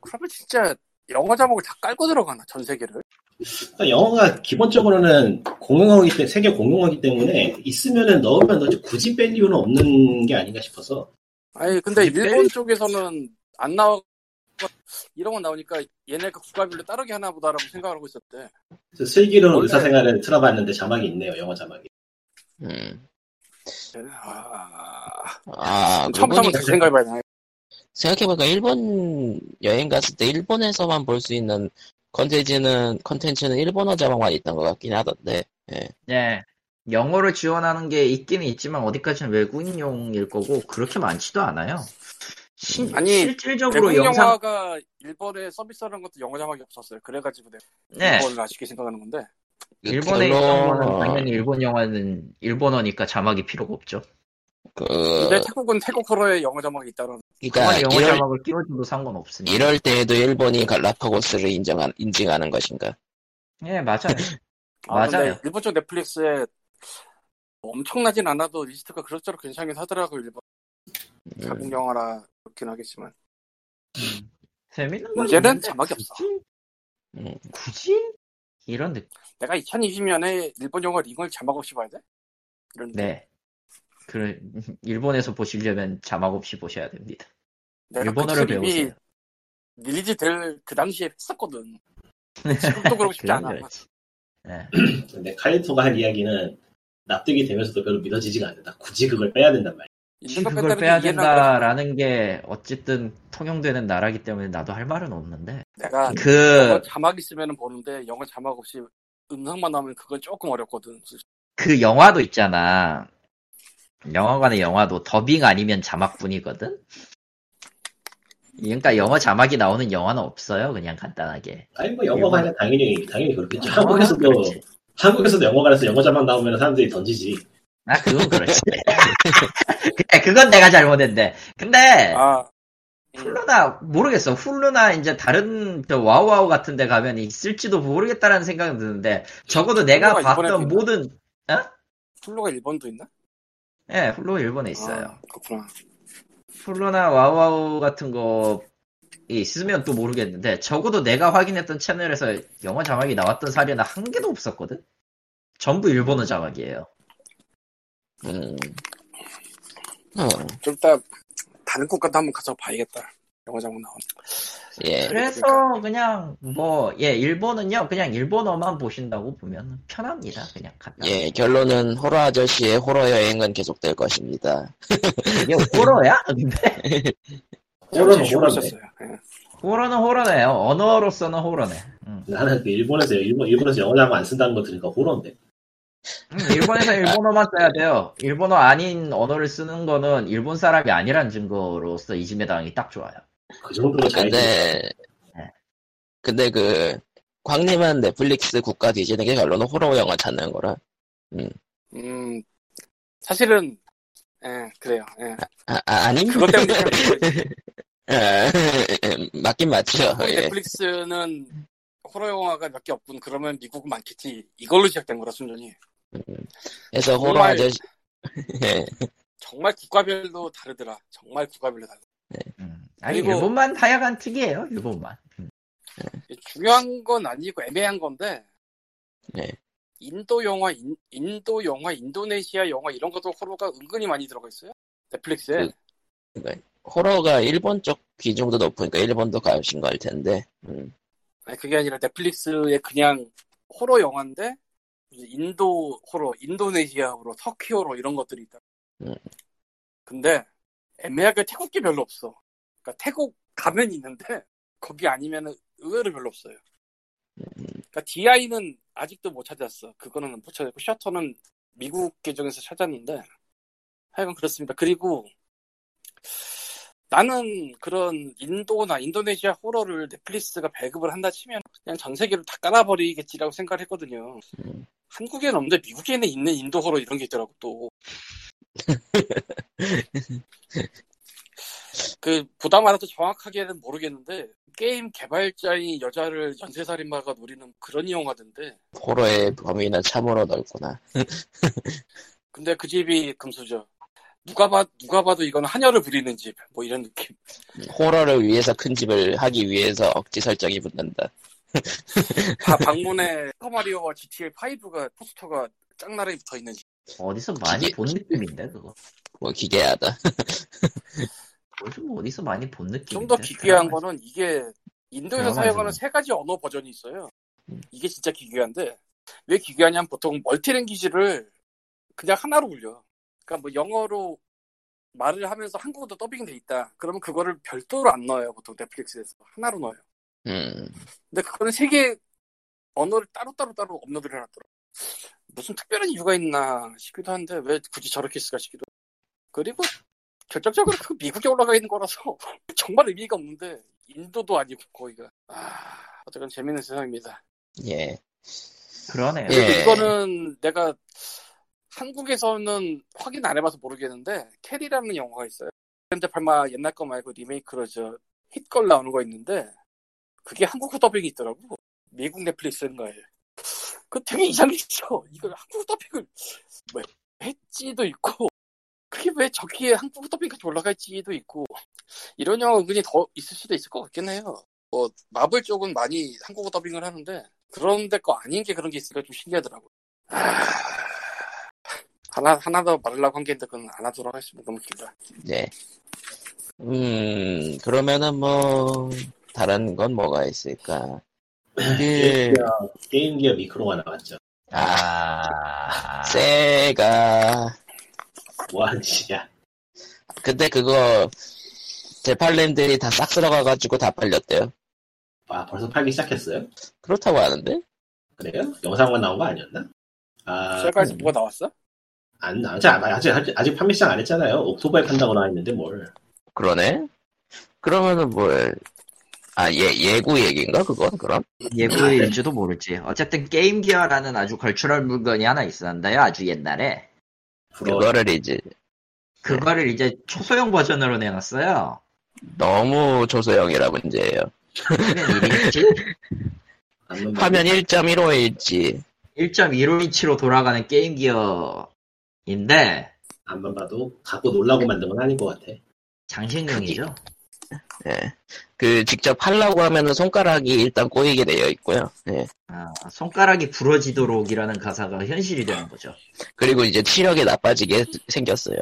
Speaker 4: 그러면 진짜 영어 자막을 다 깔고 들어가나 전 세계를?
Speaker 3: 그러니까 영어가 기본적으로는 공용어이기 때문에, 세계 공용어이기 때문에 있으면은 넣으면 넣지 굳이 뺄 이유는 없는 게 아닌가 싶어서.
Speaker 4: 아니 근데 일본
Speaker 2: 뺄-
Speaker 4: 쪽에서는 안 나와 이런 거 나오니까 얘네가 국가별로 따르게 하나 보다라고 생각하고 있었대.
Speaker 3: 그래서 슬기로운
Speaker 4: 원래-
Speaker 3: 의사생활을 틀어봤는데 자막이 있네요. 영어 자막이.
Speaker 1: 음.
Speaker 4: 아...
Speaker 1: 아,
Speaker 4: 처음부터 다시 생각해봐야 되나?
Speaker 1: 생각해보니까 일본 여행 갔을 때 일본에서만 볼 수 있는 컨텐츠는 컨텐츠는 일본어 자막만 있던 것 같긴 하던데. 예.
Speaker 2: 네. 영어를 지원하는 게 있기는 있지만 어디까지는 외국인용일 거고 그렇게 많지도 않아요. 신-
Speaker 4: 아니,
Speaker 2: 실질적으로
Speaker 4: 외국
Speaker 2: 영상
Speaker 4: 영화가 일본에 서비스하는 것도 영어 자막이 없었어요. 그래가지고 내가
Speaker 2: 네.
Speaker 4: 일본을 아쉽게 생각하는 건데.
Speaker 2: 일본에 있던 거는 당연히 일본 영화는 일본어니까 자막이 필요가 없죠.
Speaker 1: 그,
Speaker 4: 근데 태국은 태국 호러에 영어 자막이 있다는.
Speaker 1: 그러니까
Speaker 2: 영어
Speaker 1: 이럴,
Speaker 2: 자막을 띄워줘도 상관없으니까.
Speaker 1: 이럴 때에도 일본이 갈라파고스를 인정한, 인증하는 것인가?
Speaker 2: 예, 맞아요.
Speaker 4: 아,
Speaker 2: 맞아요.
Speaker 4: 일본 쪽 넷플릭스에 엄청나진 않아도 리스트가 그럭저럭 괜찮긴 하더라고 일본
Speaker 1: 음,
Speaker 4: 자국 영화라 그렇긴 하겠지만
Speaker 2: 재밌는 건
Speaker 4: 문제는
Speaker 2: 있는데
Speaker 4: 자막이 없어.
Speaker 2: 굳이?
Speaker 1: 음.
Speaker 2: 굳이? 이런 느낌.
Speaker 4: 내가 2020년에 일본 영화 링을 자막 없이 봐야 돼? 이런
Speaker 2: 네. 그 일본에서 보시려면 자막 없이 보셔야 됩니다.
Speaker 4: 내가
Speaker 2: 일본어를
Speaker 4: 그
Speaker 2: 배우세요.
Speaker 4: release 될 그 당시에 했었거든 지금도 그러고 싶지 않아
Speaker 2: 그렇지. 네.
Speaker 3: 근데 칼리토가 한 이야기는 납득이 되면서도 별로 믿어지지가 않는다. 굳이 그걸 빼야 된단 말이야.
Speaker 2: 그걸 빼야. 된다라는 게 어쨌든 통용되는 나라기 때문에 나도 할 말은 없는데
Speaker 4: 내가
Speaker 2: 그
Speaker 4: 영어 자막 있으면 보는데 영어 자막 없이 음성만 나오면 그건 조금 어렵거든
Speaker 2: 그 영화도 있잖아. 영화관의 영화도 더빙 아니면 자막뿐이거든. 그러니까 영어 자막이 나오는 영화는 없어요. 그냥 간단하게.
Speaker 3: 아니 뭐 영어가 아니라 당연히 당연히 그렇겠죠.
Speaker 2: 영어는
Speaker 3: 한국에서도
Speaker 2: 그렇지.
Speaker 3: 한국에서도 영어관에서 영어 자막 나오면 사람들이 던지지.
Speaker 2: 아 그건 그렇지. 그래 그건 내가 잘못했네. 근데
Speaker 4: 아
Speaker 2: 훌루나 모르겠어. 훌루나 이제 다른 저 와우와우 같은 데 가면 있을지도 모르겠다라는 생각은 드는데 적어도 내가
Speaker 4: 훌루가
Speaker 2: 봤던? 모든
Speaker 4: 훌루가 일본도 있나?
Speaker 2: 예, 훌루 일본에 있어요.
Speaker 4: 아, 그렇구나
Speaker 2: 훌루나 와우와우 같은 거 있으면 또 모르겠는데 적어도 내가 확인했던 채널에서 영어 자막이 나왔던 사례는 한 개도 없었거든. 전부 일본어 자막이에요.
Speaker 1: 음. 어,
Speaker 4: 좀 이따 다른 국가도 한번 가서 봐야겠다 영어 자막 나오는
Speaker 1: 예.
Speaker 2: 그래서 그냥 뭐 예 일본은요 그냥 일본어만 보신다고 보면 편합니다. 그냥 간단.
Speaker 1: 예, 결론은 호러 아저씨의 호러 여행은 계속될 것입니다.
Speaker 2: 이게 호러야? 근데
Speaker 3: 호러는.
Speaker 4: 있었어요. 예.
Speaker 2: 호러는 호러네요. 언어로서는 호러네. 음.
Speaker 3: 나는 그 일본에서 일본 일본에서 영어 자막 안 쓴다는 거 들으니까 호러인데.
Speaker 2: 음, 일본에서 일본어만 써야 돼요. 일본어 아닌 언어를 쓰는 거는 일본 사람이 아니란 증거로서 이심의 당이 딱 좋아요.
Speaker 3: 그 정도로 잘.
Speaker 1: 근데,
Speaker 2: 네.
Speaker 1: 근데 그, 광님은 넷플릭스 국가 뒤지는 게 결론은 호러 영화 찾는 거라.
Speaker 4: 음 사실은 예 그래요 예.
Speaker 1: 아, 아 아님?
Speaker 4: 그것 때문에 그런 거지.
Speaker 1: 아, 맞긴 맞죠. 예.
Speaker 4: 넷플릭스는 호러 영화가 몇 개 없군 그러면 미국은 많겠지 이걸로 시작된 거라 순전히
Speaker 1: 그래서 호러
Speaker 4: 정말-
Speaker 1: 아저씨, 예.
Speaker 4: 정말 국가별로 다르더라 정말 국가별로 다르
Speaker 2: 음. 아니
Speaker 4: 그리고-
Speaker 2: 일본만 하여간 특이해요. 일본만. 음.
Speaker 4: 중요한 건 아니고 애매한 건데
Speaker 1: 네.
Speaker 4: 인도 영화 인, 인도 영화 인도네시아 영화 이런 것도 호러가 은근히 많이 들어가 있어요 넷플릭스에
Speaker 1: 그- 호러가 일본 쪽 비중도 높으니까 일본도 가신 걸 텐데. 음.
Speaker 4: 아니 그게 아니라 넷플릭스에 그냥 호러 영화인데 인도 호러, 인도네시아 호러, 터키 호러 이런 것들이 있다.
Speaker 1: 음.
Speaker 4: 근데 애매하게 태국게 별로 없어. 그러니까 태국 가면 있는데 거기 아니면 의외로 별로 없어요. 그러니까 DI는 아직도 못 찾았어. 그거는 못 찾았고 셔터는 미국 계정에서 찾았는데 하여간 그렇습니다. 그리고 나는 그런 인도나 인도네시아 호러를 넷플릭스가 배급을 한다 치면 그냥 전 세계로 다 깔아버리겠지라고 생각을 했거든요.
Speaker 1: 음.
Speaker 4: 한국에는 없는데 미국에는 있는 인도 호러 이런 게 있더라고 또. 그 보다마다 또 정확하게는 모르겠는데 게임 개발자인 여자를 연쇄살인마가 노리는 그런 영화던데
Speaker 1: 호러의 범위는 참으로 넓구나.
Speaker 4: 근데 그 집이 금수저 누가 봐 누가 봐도 이건 한여를 부리는 집 뭐 이런 느낌
Speaker 1: 호러를 위해서 큰 집을 하기 위해서 억지 설정이 붙는다.
Speaker 4: 다 방문에 슈퍼마리오와 GTA 5가 포스터가 짱나라에 붙어 있는 집
Speaker 2: 어디서 많이
Speaker 1: 기계-
Speaker 2: 본 느낌인데 그거.
Speaker 1: 뭐 기괴하다.
Speaker 2: 요즘 어디서 많이 본 느낌.
Speaker 4: 좀 더 기괴한 거는 이게 인도에서
Speaker 2: 드라마에서.
Speaker 4: 사용하는 세 가지 언어 버전이 있어요.
Speaker 1: 음.
Speaker 4: 이게 진짜 기괴한데 왜 기괴하냐면 보통 멀티랭귀지를 그냥 하나로 굴려. 그러니까 뭐 영어로 말을 하면서 한국어도 더빙돼 있다. 그러면 그거를 별도로 안 넣어요. 보통 넷플릭스에서 하나로 넣어요.
Speaker 1: 음.
Speaker 4: 근데 그거는 세개 언어를 따로따로 따로 업로드를 해놨더라. 무슨 특별한 이유가 있나 싶기도 한데 왜 굳이 저렇게 쓸까 싶기도. 그리고 결정적으로 그 미국에 올라가 있는 거라서 정말 의미가 없는데 인도도 아니고 거기가. 아 어쨌건 재밌는 세상입니다.
Speaker 1: 예.
Speaker 2: 그러네요.
Speaker 1: 예.
Speaker 4: 이거는 내가 한국에서는 확인 안 해봐서 모르겠는데 캐리라는 영화가 있어요. 현재 팔마 옛날 거 말고 리메이크로 저 hit걸 나오는 거 있는데 그게 한국어 더빙이 있더라고. 미국 넷플릭스인가에. 그 되게 이상했어. 이걸 한국 더빙을 왜 했지도 있고 그게 왜 저기에 한국 더빙까지 올라가 있지도 있고 이런 영화 은근히 더 있을 수도 있을 것 같긴 해요. 뭐 마블 쪽은 많이 한국어 더빙을 하는데 그런 데 거 아닌 게 그런 게 있으니까 좀 신기하더라고요. 아, 하나 하나 더 말하려고 한 게 있는데 그건 안 하도록 하겠습니다. 너무 길다.
Speaker 1: 네. 음, 그러면은 뭐, 다른 건 뭐가 있을까? 그,
Speaker 3: 게임기어, 게임기어 미크로가 나왔죠.
Speaker 2: 아,
Speaker 1: 세가,
Speaker 3: 뭐하는 짓이야.
Speaker 1: 근데 그거, 재팔렘들이 다 싹 들어가가지고 다 팔렸대요.
Speaker 3: 아, 벌써 팔기 시작했어요?
Speaker 1: 그렇다고 하는데?
Speaker 3: 그래요? 영상만 나온 거 아니었나? 아,
Speaker 4: 시작까지 뭐가 나왔어?
Speaker 3: 안, 아직, 아직, 아직, 아직 판매 시작 안 했잖아요. 옥토버에 판다고 나와 있는데 뭘.
Speaker 1: 그러네? 그러면은 뭘, 아, 예, 예고 얘기인가, 그건, 그럼?
Speaker 2: 예고일지도 모르지. 어쨌든 게임 기어라는 아주 걸출할 물건이 하나 있었는데요. 아주 옛날에.
Speaker 1: 그거를 이제,
Speaker 2: 그거를 이제 초소형 버전으로 내놨어요.
Speaker 1: 너무 초소형이라 문제예요.
Speaker 2: 화면 1인치?
Speaker 3: 안
Speaker 1: 화면 1.15인치.
Speaker 2: 1.15인치로 돌아가는 게임 기어인데
Speaker 3: 안만 봐도 갖고 놀라고 만든 건 아닌 것 같아.
Speaker 2: 장식용이죠.
Speaker 1: 예. 그, 직접 하려고 하면은 손가락이 일단 꼬이게 되어 있고요. 예.
Speaker 2: 아, 손가락이 부러지도록이라는 가사가 현실이 되는 거죠.
Speaker 1: 그리고 이제 치력이 나빠지게 생겼어요.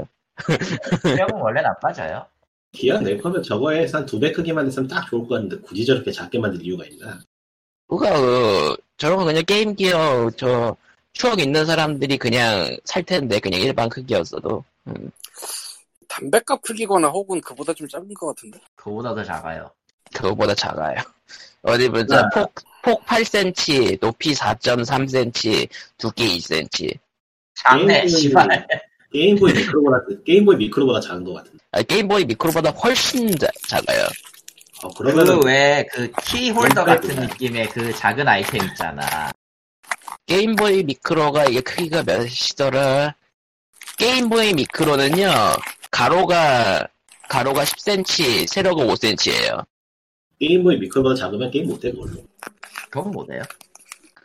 Speaker 2: 체력은 원래 나빠져요.
Speaker 3: 기어 낼 거면 저거에서 한두 배 크기만 했으면 딱 좋을 것 같은데 굳이 저렇게 작게 만들 이유가 있나?
Speaker 1: 그가 그 저런 거 그냥 게임 기어 저 추억 있는 사람들이 그냥 살 텐데 그냥 일반 크기였어도 음,
Speaker 4: 담배값 크기거나 혹은 그보다 좀 작은 것 같은데.
Speaker 2: 그거보다 더 작아요.
Speaker 1: 그거보다 작아요. 어디 보자
Speaker 3: 아.
Speaker 1: 폭, 폭 8cm, 높이 4.3cm, 두께 2cm.
Speaker 2: 작네, 씨발.
Speaker 3: 게임보이 미크로보다 게임보이 미크로보다 작은 것 같은데.
Speaker 1: 아, 게임보이 미크로보다 훨씬 자- 작아요.
Speaker 3: 어, 그러면은
Speaker 2: 그왜그 키홀더 같은. 느낌의 그 작은 아이템 있잖아.
Speaker 1: 게임보이 미크로가 이게 크기가 몇이더라? 게임보이 미크로는요 가로가 가로가 10cm, 세로가 5cm예요.
Speaker 3: 게임보이 미크로보다 작으면 게임 못해 그걸로.
Speaker 2: 그건 못해요.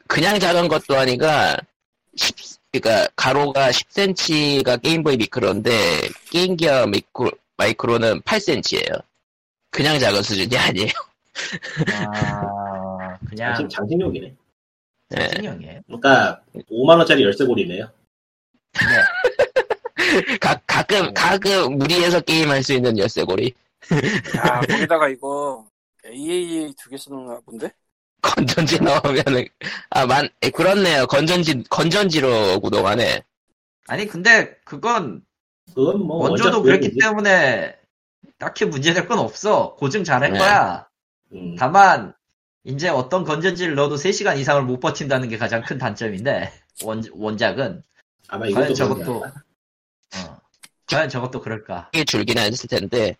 Speaker 1: 그냥 작은 것도 아니가 10, 그러니까 가로가 10cm가 게임보이 미크로인데 게임기어 미크로, 마이크로는 8cm예요. 그냥 작은 수준이 아니에요.
Speaker 2: 아,
Speaker 3: 지금
Speaker 2: 그냥
Speaker 3: 장신용이네.
Speaker 1: 예.
Speaker 2: 장식용이에요.
Speaker 3: 그러니까 5만 원짜리 열쇠고리네요.
Speaker 2: 네.
Speaker 1: 가, 가끔 가끔 무리해서 게임할 수 있는 열쇠고리
Speaker 4: 야 거기다가 이거 AAA 두 개 쓰는가 본데?
Speaker 1: 건전지 넣으면은 아만 그렇네요. 건전지 건전지로 구동하네.
Speaker 2: 아니 근데 그건
Speaker 3: 그건 뭐
Speaker 2: 원조도 그랬기
Speaker 3: 구역이지.
Speaker 2: 때문에 딱히 문제될 건 없어. 고증 잘할
Speaker 1: 네.
Speaker 2: 거야.
Speaker 3: 음,
Speaker 2: 다만 이제 어떤 건전지를 넣어도 3시간 이상을 못 버틴다는 게 가장 큰 단점인데 원, 원작은
Speaker 3: 아마
Speaker 2: 과연
Speaker 3: 이것도
Speaker 2: 저것도
Speaker 3: 그런 게
Speaker 2: 어. 과연 저것도 그럴까?
Speaker 1: 이게 줄긴 했을 텐데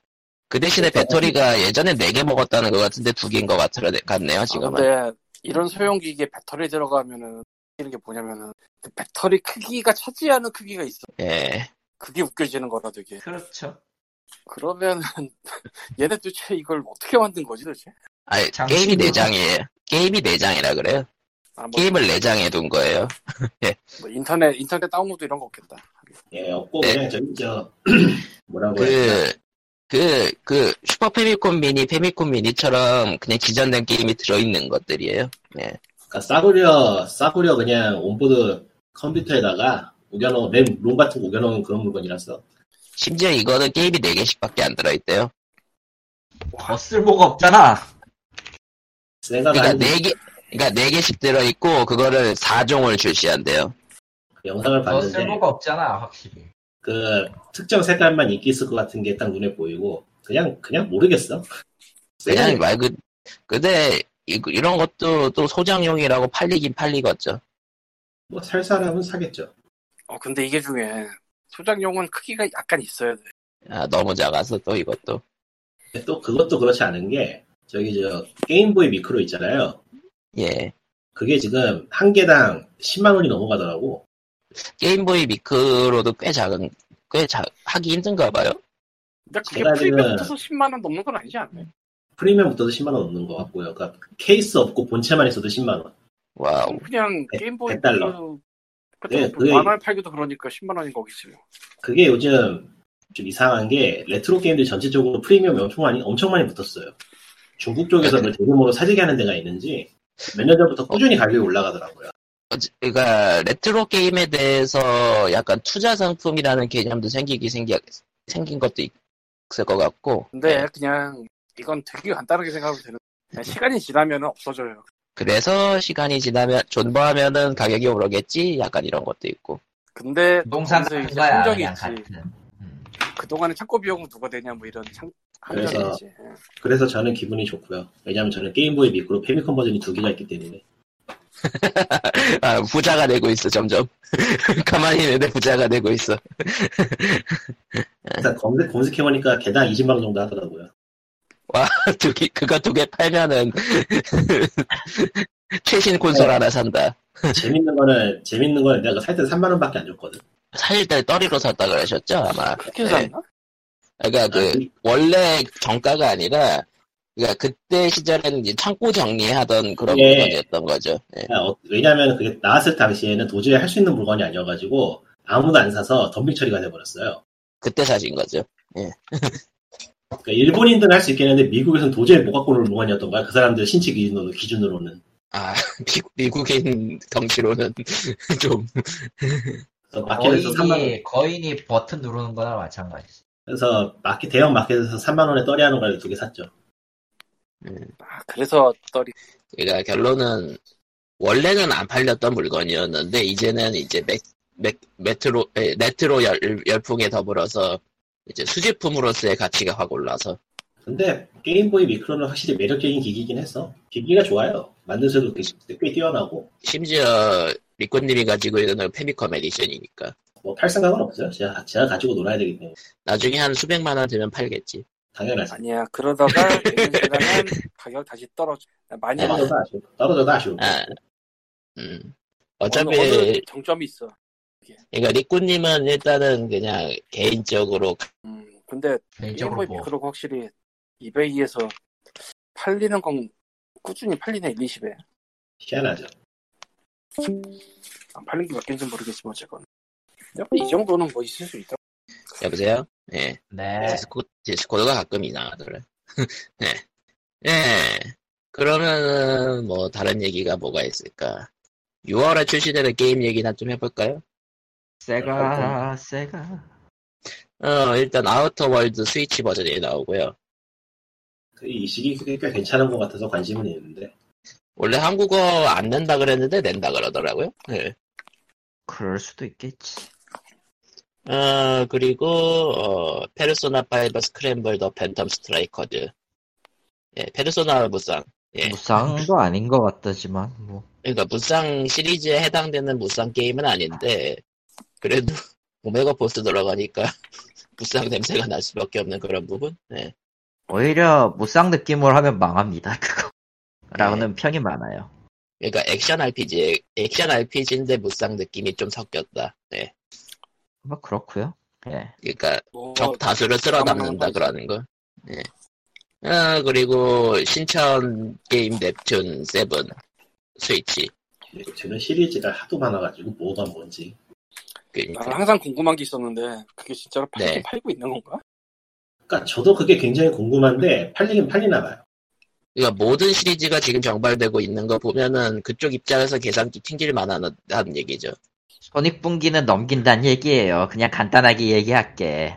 Speaker 1: 그 대신에 배터리가 예전에 4개 먹었다는 것 같은데 2개인 것 같, 같네요
Speaker 4: 아,
Speaker 1: 지금은.
Speaker 4: 근데 이런 소형기기에 배터리 들어가면은 이런 게 뭐냐면은 그 배터리 크기가 차지하는 크기가 있어.
Speaker 1: 예.
Speaker 4: 그게 웃겨지는 거라 되게.
Speaker 2: 그렇죠.
Speaker 4: 그러면은 얘네 도대체 이걸 어떻게 만든 거지 도대체?
Speaker 1: 아니. 게임이 4장이에요. 게임이 4장이라 그래요.
Speaker 4: 아, 뭐,
Speaker 1: 게임을 4장에 둔 거예요.
Speaker 4: 뭐 인터넷 인터넷 다운로드 이런 거 없겠다.
Speaker 3: 예, 없고
Speaker 1: 네.
Speaker 3: 그냥 저기 저 뭐라고 해야 되나.
Speaker 1: 그, 그, 그, 슈퍼 패미컴 미니, 패미컴 미니처럼 그냥 지정된 게임이 들어있는 것들이에요. 예.
Speaker 3: 그러니까 싸구려 싸구려 그냥 onboard 컴퓨터에다가 우겨놓은 램롬 같은 거 우겨놓은 그런 물건이라서
Speaker 1: 심지어 이거는 게임이 4개씩 밖에 안 들어있대요.
Speaker 2: 더 쓸모가 없잖아.
Speaker 1: 그러니까
Speaker 3: 한
Speaker 1: 4개, 그러니까 4개씩 들어있고, 그거를 4종을 출시한대요.
Speaker 3: 영상을
Speaker 2: 더
Speaker 3: 봤는데
Speaker 2: 쓸모가 없잖아, 확실히.
Speaker 3: 그 특정 색깔만 인기 있을 것 같은 게 딱 눈에 보이고 그냥 그냥 모르겠어.
Speaker 1: 그냥 말 그, 근데, 이, 이런 것도 또 소장용이라고 팔리긴 팔리겠죠.
Speaker 3: 뭐 살 사람은 사겠죠.
Speaker 4: 어 근데 이게 중에 소장용은 크기가 약간 있어야 돼.
Speaker 1: 아, 너무 작아서 또 이것도.
Speaker 3: 또 그것도 그렇지 않은 게 저기 저 게임보이 미크로 있잖아요.
Speaker 1: 예.
Speaker 3: 그게 지금 한 개당 10만 원이 넘어가더라고.
Speaker 1: 게임보이 미크로도 꽤 작은, 꽤 작, 하기 힘든가 봐요.
Speaker 4: 근데 그게
Speaker 3: 제가 지금-
Speaker 4: 프리미엄부터 10만 원 넘는 건 아니지 않나요?
Speaker 3: 프리미엄부터도 10만 원 넘는 것 같고요. 그러니까 케이스 없고 본체만 있어도 10만 원.
Speaker 1: 와우.
Speaker 4: 그냥
Speaker 3: 백-
Speaker 4: 게임보이
Speaker 3: 100 달러.
Speaker 4: 그때
Speaker 3: 네, 그게-
Speaker 4: 만 엔에 팔기도 그러니까 10만 원인 거겠어요.
Speaker 3: 그게 요즘 좀 이상한 게 레트로 게임들 전체적으로 프리미엄이 엄청 많이 엄청 많이 붙었어요. 중국 쪽에서 그 대규모로 사재기 하는 데가 있는지 몇 년 전부터 꾸준히 가격이 올라가더라고요.
Speaker 1: 그러니까 레트로 게임에 대해서 약간 투자 상품이라는 개념도 생기기 생기, 생긴 것도 있을 것 같고.
Speaker 4: 근데
Speaker 1: 네.
Speaker 4: 그냥 이건 되게 간단하게 생각하면 되는. 시간이 지나면 없어져요.
Speaker 1: 그래서 시간이 지나면 존버하면은 가격이 오르겠지. 약간 이런 것도 있고.
Speaker 4: 근데
Speaker 2: 같은
Speaker 4: 이제
Speaker 2: 그냥
Speaker 4: 있지.
Speaker 2: 음.
Speaker 4: 그동안에 창고 비용은 누가 되냐 뭐 이런 창,
Speaker 3: 그래서-
Speaker 4: 있지. 예.
Speaker 3: 그래서 저는 기분이 좋고요. 왜냐하면 저는 게임보이 미크로 페미컴 버전이 두 개가 있기 때문에
Speaker 1: 아, 부자가 되고 있어, 점점. 가만히 있는데 부자가 되고 있어.
Speaker 3: 일단 검색 검색해보니까 개당 20만 원 정도 하더라고요.
Speaker 1: 두 개, 그거 두 개 팔면은 최신 콘솔
Speaker 3: 네.
Speaker 1: 하나 산다.
Speaker 3: 재밌는 거는 재밌는 거는 내가 살 때 3만 원 밖에 안 줬거든.
Speaker 1: 살때 떠리로 샀다 그러셨죠, 아마.
Speaker 4: 그렇게
Speaker 1: 네.
Speaker 4: 샀나?
Speaker 1: 그러니까 그
Speaker 3: 아니,
Speaker 1: 원래 정가가 아니라 그러니까 그때 시절에는 이제 창고 정리하던 그런
Speaker 3: 예.
Speaker 1: 물건이었던 거죠. 예.
Speaker 3: 어, 왜냐하면 그게 나왔을 당시에는 도저히 할 수 있는 물건이 아니어가지고 아무도 안 사서 덤빅 처리가 돼버렸어요.
Speaker 1: 그때 사신 거죠.
Speaker 3: 그러니까 일본인들은 할 수 있겠는데 미국에서는 도저히 못 갖고 오는 물건이었던 거야. 그 사람들 신체 기준으로, 기준으로는.
Speaker 1: 아 미국, 미국인 덩치로는 좀
Speaker 3: 그래서 마켓에서 3만 원,
Speaker 2: 거인이 거인이 버튼 누르는 거나 마찬가지.
Speaker 3: 그래서 마켓 대형 마켓에서 3만 원에 떨이하는 걸 두 개 샀죠.
Speaker 4: 아, 그래서 떨이.
Speaker 1: 그러니까 결론은 원래는 안 팔렸던 물건이었는데 이제는 이제 맥, 맥, 메트로 에, 레트로 열, 열풍에 더불어서 이제 수집품으로서의 가치가 확 올라서
Speaker 3: 근데 게임보이 미크로는 확실히 매력적인 기기긴 했어. 기기가 좋아요. 만듦새도 꽤, 꽤 뛰어나고
Speaker 1: 심지어 리코님이 가지고 있는 패미컴 edition이니까
Speaker 3: 뭐 팔 생각은 없어요. 제가, 제가 가지고 놀아야 되기 때문에
Speaker 1: 나중에 한 수백만 원 들면 팔겠지.
Speaker 3: 당연하지.
Speaker 4: 아니야. 그러다가 내년 지나면 가격 다시 떨어져. 많이 봐.
Speaker 3: 떨어져도 아쉬워. 떨어져도 아쉬워.
Speaker 1: 아, 음. 어차피
Speaker 4: 어느, 어느 정점이 있어.
Speaker 1: 그러니까 리꾸님은 일단은 그냥 개인적으로
Speaker 4: 음, 근데
Speaker 2: 개인적으로 뭐
Speaker 4: 미크로가 확실히 이베이에서 팔리는 건 꾸준히 팔리네 1, 20에.
Speaker 3: 희한하죠.
Speaker 4: 안 팔린 게 몇 개인지 모르겠지만 어쨌건. 이 정도는 뭐 있을 수 있다.
Speaker 1: 여보세요? 예.
Speaker 2: 네.
Speaker 1: 디스코, 디스코드가 가끔 이상하더래. 네. 예. 그러면은 뭐 다른 얘기가 뭐가 있을까? 6월에 출시되는 게임 얘기나 좀 해볼까요?
Speaker 2: 세가 세가
Speaker 1: 어, 일단 아우터 월드 스위치 버전이 나오고요.
Speaker 3: 그 이식이 꽤 괜찮은 것 같아서 관심은 있는데
Speaker 1: 원래 한국어 안 낸다 그랬는데 낸다 그러더라고요. 네.
Speaker 2: 그럴 수도 있겠지.
Speaker 1: 어, 그리고, 어, 페르소나 5 스크램블 더 팬텀 스트라이커즈. 예, 페르소나 무쌍. 예.
Speaker 2: 무쌍도 아닌 것 같다지만 뭐
Speaker 1: 그러니까 무쌍 시리즈에 해당되는 무쌍 게임은 아닌데, 그래도 오메가 보스 들어가니까 무쌍 냄새가 날 수밖에 없는 그런 부분? 네.
Speaker 2: 오히려 무쌍 느낌으로 하면 망합니다 그거. 라는 평이 많아요.
Speaker 1: 그러니까 액션 RPG, 액션 RPG인데 무쌍 느낌이 좀 섞였다. 네.
Speaker 2: 뭐 그렇고요. 예.
Speaker 1: 그러니까
Speaker 4: 뭐
Speaker 1: 적 다수를 쓸어 담는다 그러는 거. 예. 아, 그리고 신천 게임 넵튠 7 스위치.
Speaker 3: 저는 시리즈가 하도 많아가지고 뭐가 뭔지
Speaker 1: 그러니까
Speaker 4: 나는 항상 궁금한 게 있었는데 그게 진짜로 팔긴
Speaker 1: 네.
Speaker 4: 팔고 있는 건가?
Speaker 3: 그러니까 저도 그게 굉장히 궁금한데 팔리긴 팔리나 봐요.
Speaker 1: 그러니까 모든 시리즈가 지금 정발되고 있는 거 보면은 그쪽 입장에서 계산기 튕길 만하다는 얘기죠.
Speaker 2: 손익분기는 넘긴다는 얘기예요. 그냥 간단하게 얘기할게.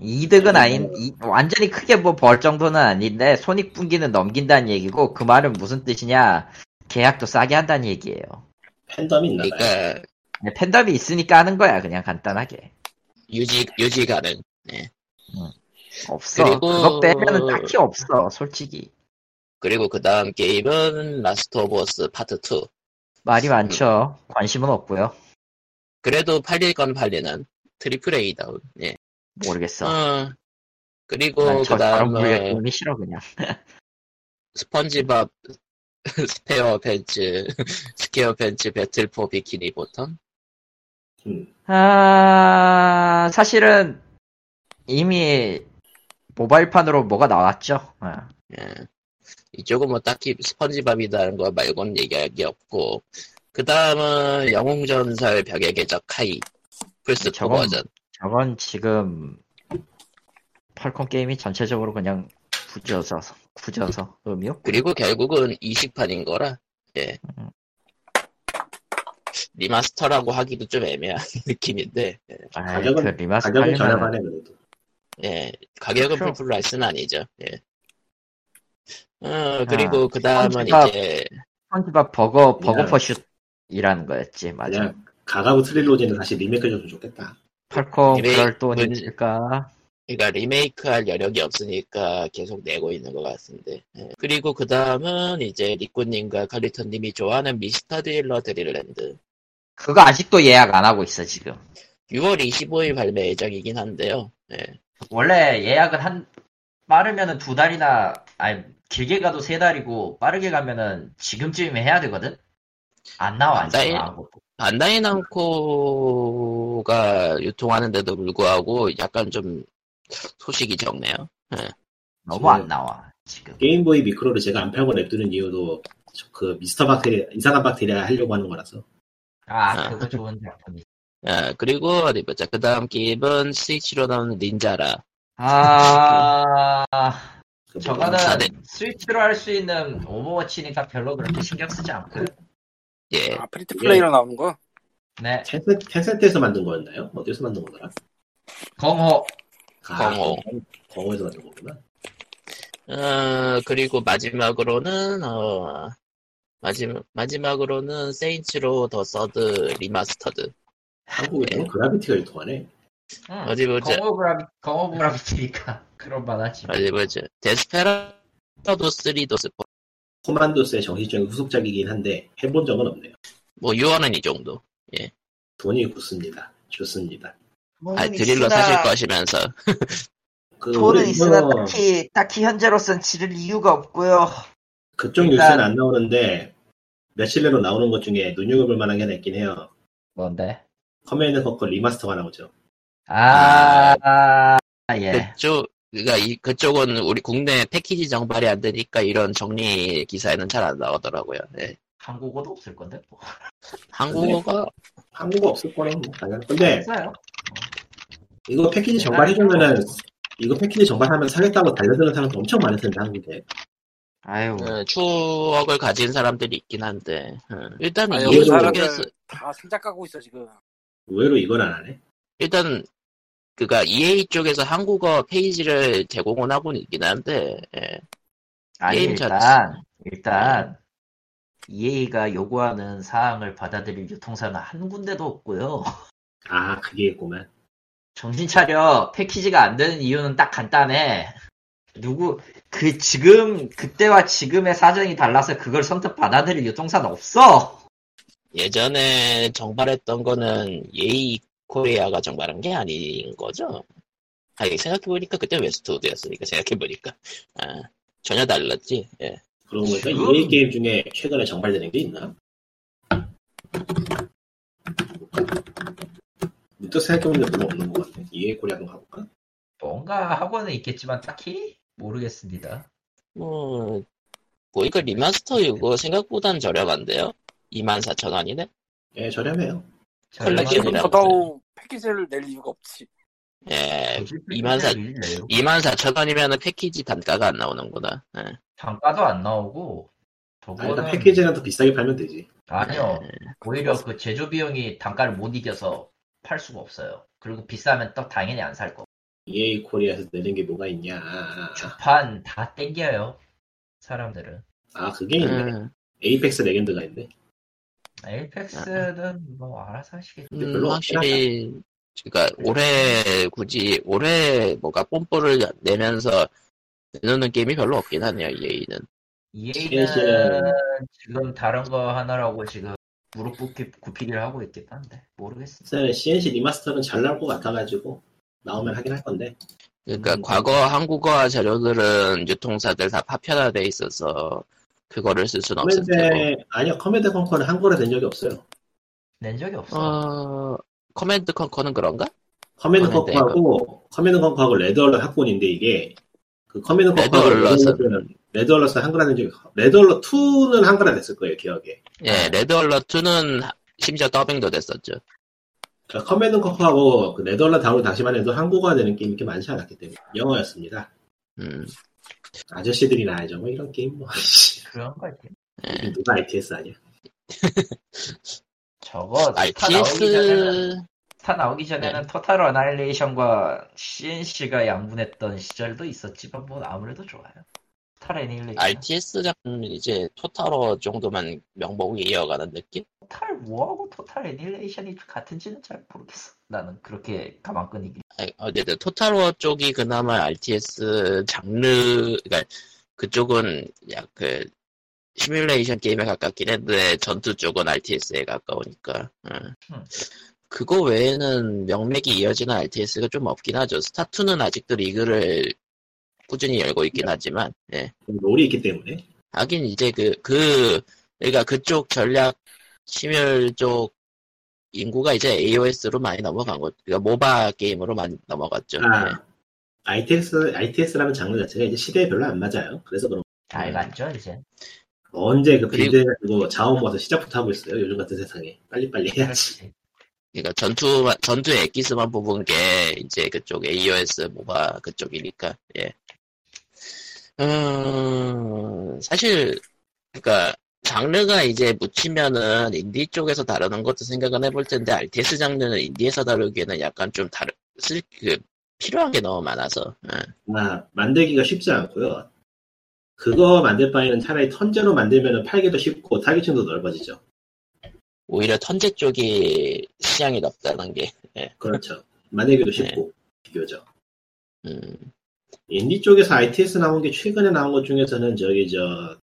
Speaker 2: 이득은 아닌, 이- 완전히 크게 뭐 벌 정도는 아닌데, 손익분기는 넘긴다는 얘기고, 그 말은 무슨 뜻이냐, 계약도 싸게 한다는 얘기예요.
Speaker 3: 팬덤이 있나 봐요.
Speaker 1: 그러니까
Speaker 2: 그냥 팬덤이 있으니까 하는 거야, 그냥 간단하게.
Speaker 1: 유지 유지 가능.
Speaker 2: 없어.
Speaker 1: 그리고-
Speaker 2: 그거 빼면은 딱히 없어, 솔직히.
Speaker 1: 그리고 그 다음 게임은 Last of Us Part 2.
Speaker 2: 말이 많죠. 관심은 없고요.
Speaker 1: 그래도 팔릴 건 팔리는 triple A 다운. 예.
Speaker 2: 모르겠어.
Speaker 1: 어, 그리고
Speaker 2: 난
Speaker 1: 그
Speaker 2: 저, 저런
Speaker 1: 다음에
Speaker 2: 분야 게임이 싫어, 그냥.
Speaker 1: SpongeBob Spare Pants Square Pants Battle for Bikini Bottom
Speaker 3: 음,
Speaker 2: 아, 사실은 이미 모바일판으로 뭐가 나왔죠. 어.
Speaker 1: 예. 이쪽은 뭐 딱히 스펀지밥이다는 거 말고는 얘기할 게 없고 그 다음은 영웅전설 벽의 궤적 카이 플스 2
Speaker 2: 저건-
Speaker 1: 버전
Speaker 2: 저건 지금 팔콤 게임이 전체적으로 그냥 굳어서 굳어서 의미 없고
Speaker 1: 그리고 결국은 이식판인 거라 예
Speaker 2: 음.
Speaker 1: remaster라고 하기도 좀 애매한 느낌인데 예,
Speaker 2: 아이,
Speaker 3: 가격은-
Speaker 2: 그 remaster
Speaker 3: 가격은 저렴하네 그래도.
Speaker 1: 예, 가격은
Speaker 2: 그렇죠.
Speaker 1: full price는 아니죠 예. 어, 그리고
Speaker 2: 아,
Speaker 1: 그 다음은. 이제
Speaker 2: 스펀지밥 버거 버거
Speaker 3: 그냥-
Speaker 2: 퍼슛 이라는 거였지 맞아
Speaker 3: 그냥 가가고 trilogy는 다시 리메이크 해줬으면 좋겠다.
Speaker 2: 펄콘
Speaker 1: 리메이크-
Speaker 2: 그럴 돈이
Speaker 1: 문-
Speaker 2: 있을까
Speaker 1: 그러니까 리메이크할 여력이 없으니까 계속 내고 있는 것 같은데. 예. 그리고 그 다음은 이제 리꾸님과 칼리턴님이 좋아하는 미스터 딜러 드릴랜드.
Speaker 2: 그거 아직도 예약 안 하고 있어 지금
Speaker 1: 6월 25일 발매 예정이긴 한데요. 예.
Speaker 2: 원래 예약은 한 빠르면은 두 달이나 아니 길게 가도 세 달이고 빠르게 가면은 지금쯤이면 해야 되거든 안 나와 아무것도
Speaker 1: 반다이 남코가 유통하는데도 불구하고 약간 좀 소식이 적네요.
Speaker 2: 너무
Speaker 3: 지금-
Speaker 2: 안 나와 지금
Speaker 3: 게임보이 미크로를 제가 안 팔고 냅두는 이유도 그 미스터 박테리아 이상한 박테리아 하려고 하는 거라서
Speaker 2: 아
Speaker 1: 아.
Speaker 2: 그거 좋은 작품이
Speaker 1: 예, 그리고 어디 보자. 그 다음 게임은 스위치로 나온 닌자라.
Speaker 3: 아그
Speaker 2: 저거는
Speaker 1: 아, 네.
Speaker 2: 스위치로 할 수 있는 오버워치니까 별로 그렇게 신경 쓰지 않고
Speaker 1: 예.
Speaker 4: 아, free to play로 나오는 거?
Speaker 2: 네
Speaker 3: Tencen, Tencent에서 만든 거였나요? 어디서 만든 거더라?
Speaker 2: GungHo
Speaker 3: 아, GungHo. GungHo에서 만든 거구나.
Speaker 1: 어, 그리고 마지막으로는, 어, 마지막, 마지막으로는 Saints Row The Third Remastered.
Speaker 3: 한국에서는 Gravity가 유통하네.
Speaker 2: 응,
Speaker 1: 어디 보자.
Speaker 2: GungHo Gravi GungHo Gravity니까 그런 만하지
Speaker 1: 어디 보자. Desperados 3 데스포.
Speaker 3: Commandos의 정식적인 후속작이긴 한데 해본 적은 없네요.
Speaker 1: 뭐, 6월은 이 정도.
Speaker 3: 돈이 굳습니다. 좋습니다.
Speaker 1: 아, 드릴러 사실 것이면서.
Speaker 3: 그
Speaker 2: 돈은
Speaker 3: 우리
Speaker 2: 있으나
Speaker 3: 이거
Speaker 2: 딱히 딱히 현재로선 지를 이유가 없고요.
Speaker 3: 그쪽
Speaker 2: 일단-
Speaker 3: 뉴스는 안 나오는데 며칠 내로 나오는 것 중에 눈여겨볼 만한 게 하나 있긴 해요.
Speaker 2: 뭔데?
Speaker 3: Command Conquer remaster가 나오죠.
Speaker 2: 아, 아, 예.
Speaker 1: 그쪽, 그니까 이, 그쪽은 우리 국내 패키지 정발이 안 되니까 이런 정리 기사에는 잘 안 나오더라고요. 네.
Speaker 2: 한국어도 없을 건데 뭐.
Speaker 1: 한국어가,
Speaker 3: 한국어 없을 거는 뭐 당연. 근데
Speaker 2: 없어요.
Speaker 3: 이거 패키지 정발해주면은 이거 패키지 정발하면 사겠다고 달려드는 사람도 엄청 많을 텐데 한국에.
Speaker 2: 아유,
Speaker 1: 어, 추억을 가진 사람들이 있긴 한데, 어, 일단
Speaker 4: 아,
Speaker 1: 이
Speaker 4: 여기
Speaker 3: 사람들-
Speaker 1: 쪽에서,
Speaker 4: 다 생각 하고 있어, 지금.
Speaker 3: 의외로 이건 안 하네.
Speaker 1: 일단 그가 EA 쪽에서 한국어 페이지를 제공은 하고는 있긴 한데 예.
Speaker 2: 아니
Speaker 1: 게임
Speaker 2: 일단 일단 EA가 요구하는 사항을 받아들일 유통사는 한 군데도 없고요.
Speaker 3: 아 그게 있구만.
Speaker 2: 정신 차려. 패키지가 안 되는 이유는 딱 간단해. 누구 그 지금 그때와 지금의 사정이 달라서 그걸 선뜻 받아들일 유통사는 없어.
Speaker 1: 예전에 정발했던 거는 EA 코리아가 정발한 게 아닌 거죠. 아니 생각해보니까 그때 웨스트우드였으니까 생각해보니까 아, 전혀 달랐지. 예.
Speaker 3: 그러고 보니까
Speaker 2: 지금-
Speaker 3: EA 게임 중에 최근에 정발되는 게 있나? 문득 생각해보니까 별로 없는 것 같아. EA Korea도 가볼까?
Speaker 2: 뭔가 하고는 있겠지만 딱히 모르겠습니다.
Speaker 1: 뭐 보니까 remaster 이거 생각보단 저렴한데요. 24,000원이네.
Speaker 3: 예, 저렴해요.
Speaker 1: 컬렉션이라.
Speaker 4: 더더욱 패키지를 낼 이유가 없지.
Speaker 1: 예.
Speaker 2: 굳이
Speaker 1: 24,000
Speaker 2: 패키지를 내요.
Speaker 1: 24,000원이면 패키지 단가가 안 나오는구나. 예.
Speaker 2: 단가도 안 나오고
Speaker 3: 아, 일단
Speaker 2: 저거는
Speaker 3: 패키지는 더 비싸게 팔면 되지.
Speaker 2: 아니요. 오히려 그 제조 비용이 단가를 못 이겨서 팔 수가 없어요. 그리고 비싸면 또 당연히 안 살 거.
Speaker 3: EA 코리아에서 내는 게 뭐가 있냐.
Speaker 2: 주판 다 땡겨요. 사람들은.
Speaker 3: 아, 그게 있네.
Speaker 1: 음,
Speaker 3: 에이펙스 레전드가 있네.
Speaker 2: 에이펙스는 뭐 알아서 하시겠죠.
Speaker 3: 근데
Speaker 1: 음,
Speaker 3: 별로
Speaker 1: 확실히 그러니까 올해 굳이 올해 뭐가 뽐뿌를 내면서 내놓는 게임이 별로 없긴 하네요 EA는.
Speaker 2: EA는 지금 다른 거 하나라고 지금 무릎 꿇기 구피기를 하고 있긴 한데 모르겠습니다.
Speaker 3: 글쎄, C&C remaster는 잘 나올 것 같아가지고 나오면 하긴 할 건데.
Speaker 1: 그러니까
Speaker 3: 음.
Speaker 1: 과거 한국어 자료들은 유통사들 다 파편화돼 있어서 그거를 쓸 수는 없을 테고.
Speaker 3: Command, 아니요, Command Conquer는 한글화 된 적이 없어요.
Speaker 2: 낸 적이 없어.
Speaker 1: 어 Command Conquer는 그런가?
Speaker 3: Command Conquer하고, Command Conquer하고 Red Alert 합본인데 이게 그 Command Red
Speaker 1: Conquer Alert은-
Speaker 3: Red Alert은 한글화 된 적이 Red Alert 2는 한글화 됐을 거예요 기억에.
Speaker 1: 예, Red Alert는 심지어 더빙도 됐었죠.
Speaker 3: 그러니까 Command Conquer하고 그 Red Alert 다운 당시만 해도 한국어가 되는 게임이 이렇게 많지 않았기 때문에 영어였습니다.
Speaker 1: 음,
Speaker 3: 아저씨들이나 알죠 뭐 이런 게임 뭐 씨,
Speaker 2: 그런 거지.
Speaker 1: 예.
Speaker 3: 누가 RTS 아니야?
Speaker 2: 저거 스타 나오기 전에는
Speaker 1: RTS,
Speaker 2: 스타 나오기 전에는 토탈 어나일레이션과 CNC가 양분했던 시절도 있었지만 뭐 아무래도 좋아요. Total Annihilation.
Speaker 1: RTS 작품은 이제 Total War 정도만 명목이 이어가는 느낌?
Speaker 2: Total War하고 Total Annihilation이 같은지는 잘 모르겠어. 나는 그렇게 가만끈이기.
Speaker 1: 어쨌든 토탈워 쪽이 그나마 RTS 장르, 그러니까 그쪽은 약그 시뮬레이션 게임에 가깝긴 했는데 전투 쪽은 RTS에 가까우니까. 응.
Speaker 2: 음.
Speaker 1: 그거 외에는 명맥이 이어지는 RTS가 좀 없긴 하죠. 스타2는 아직도 리그를 꾸준히 열고 있긴 하지만, 예.
Speaker 3: 롤이 있기 때문에
Speaker 1: 하긴 이제 그, 그, 그러니까 그쪽 전략 시뮬 쪽 인구가 이제 AOS로 많이 넘어간 것, 그러니까 MOBA 게임으로 많이 넘어갔죠. 예.
Speaker 3: 아 RTS RTS라는 장르 자체가 이제 시대에 별로 안 맞아요. 그래서 그런
Speaker 2: 잘 맞죠 이제.
Speaker 3: 언제 그
Speaker 1: 그리고-
Speaker 3: build 해 가지고 자원 모아서 시작부터 하고 있어요. 요즘 같은 세상에 빨리빨리 해야지.
Speaker 1: 그러니까 전투 전투 엑기스만 뽑은 게 이제 그쪽 AOS MOBA 그쪽이니까 예. 음, 사실 그러니까 장르가 이제 묻히면은 인디 쪽에서 다루는 것도 생각은 해볼 텐데 RTS 장르는 인디에서 다루기에는 약간 좀 다르 쓸그 필요한 게 너무 많아서 예.
Speaker 3: 아, 만들기가 쉽지 않고요. 그거 만들 바에는 차라리 턴제로 만들면 팔기도 쉽고 타깃층도 넓어지죠.
Speaker 1: 오히려 턴제 쪽이 시장이 넓다는 게
Speaker 3: 그렇죠. 만들기도 쉽고 비교적.
Speaker 1: 음,
Speaker 3: 인디 쪽에서 RTS 나온 게 최근에 나온 것 중에서는 저기 저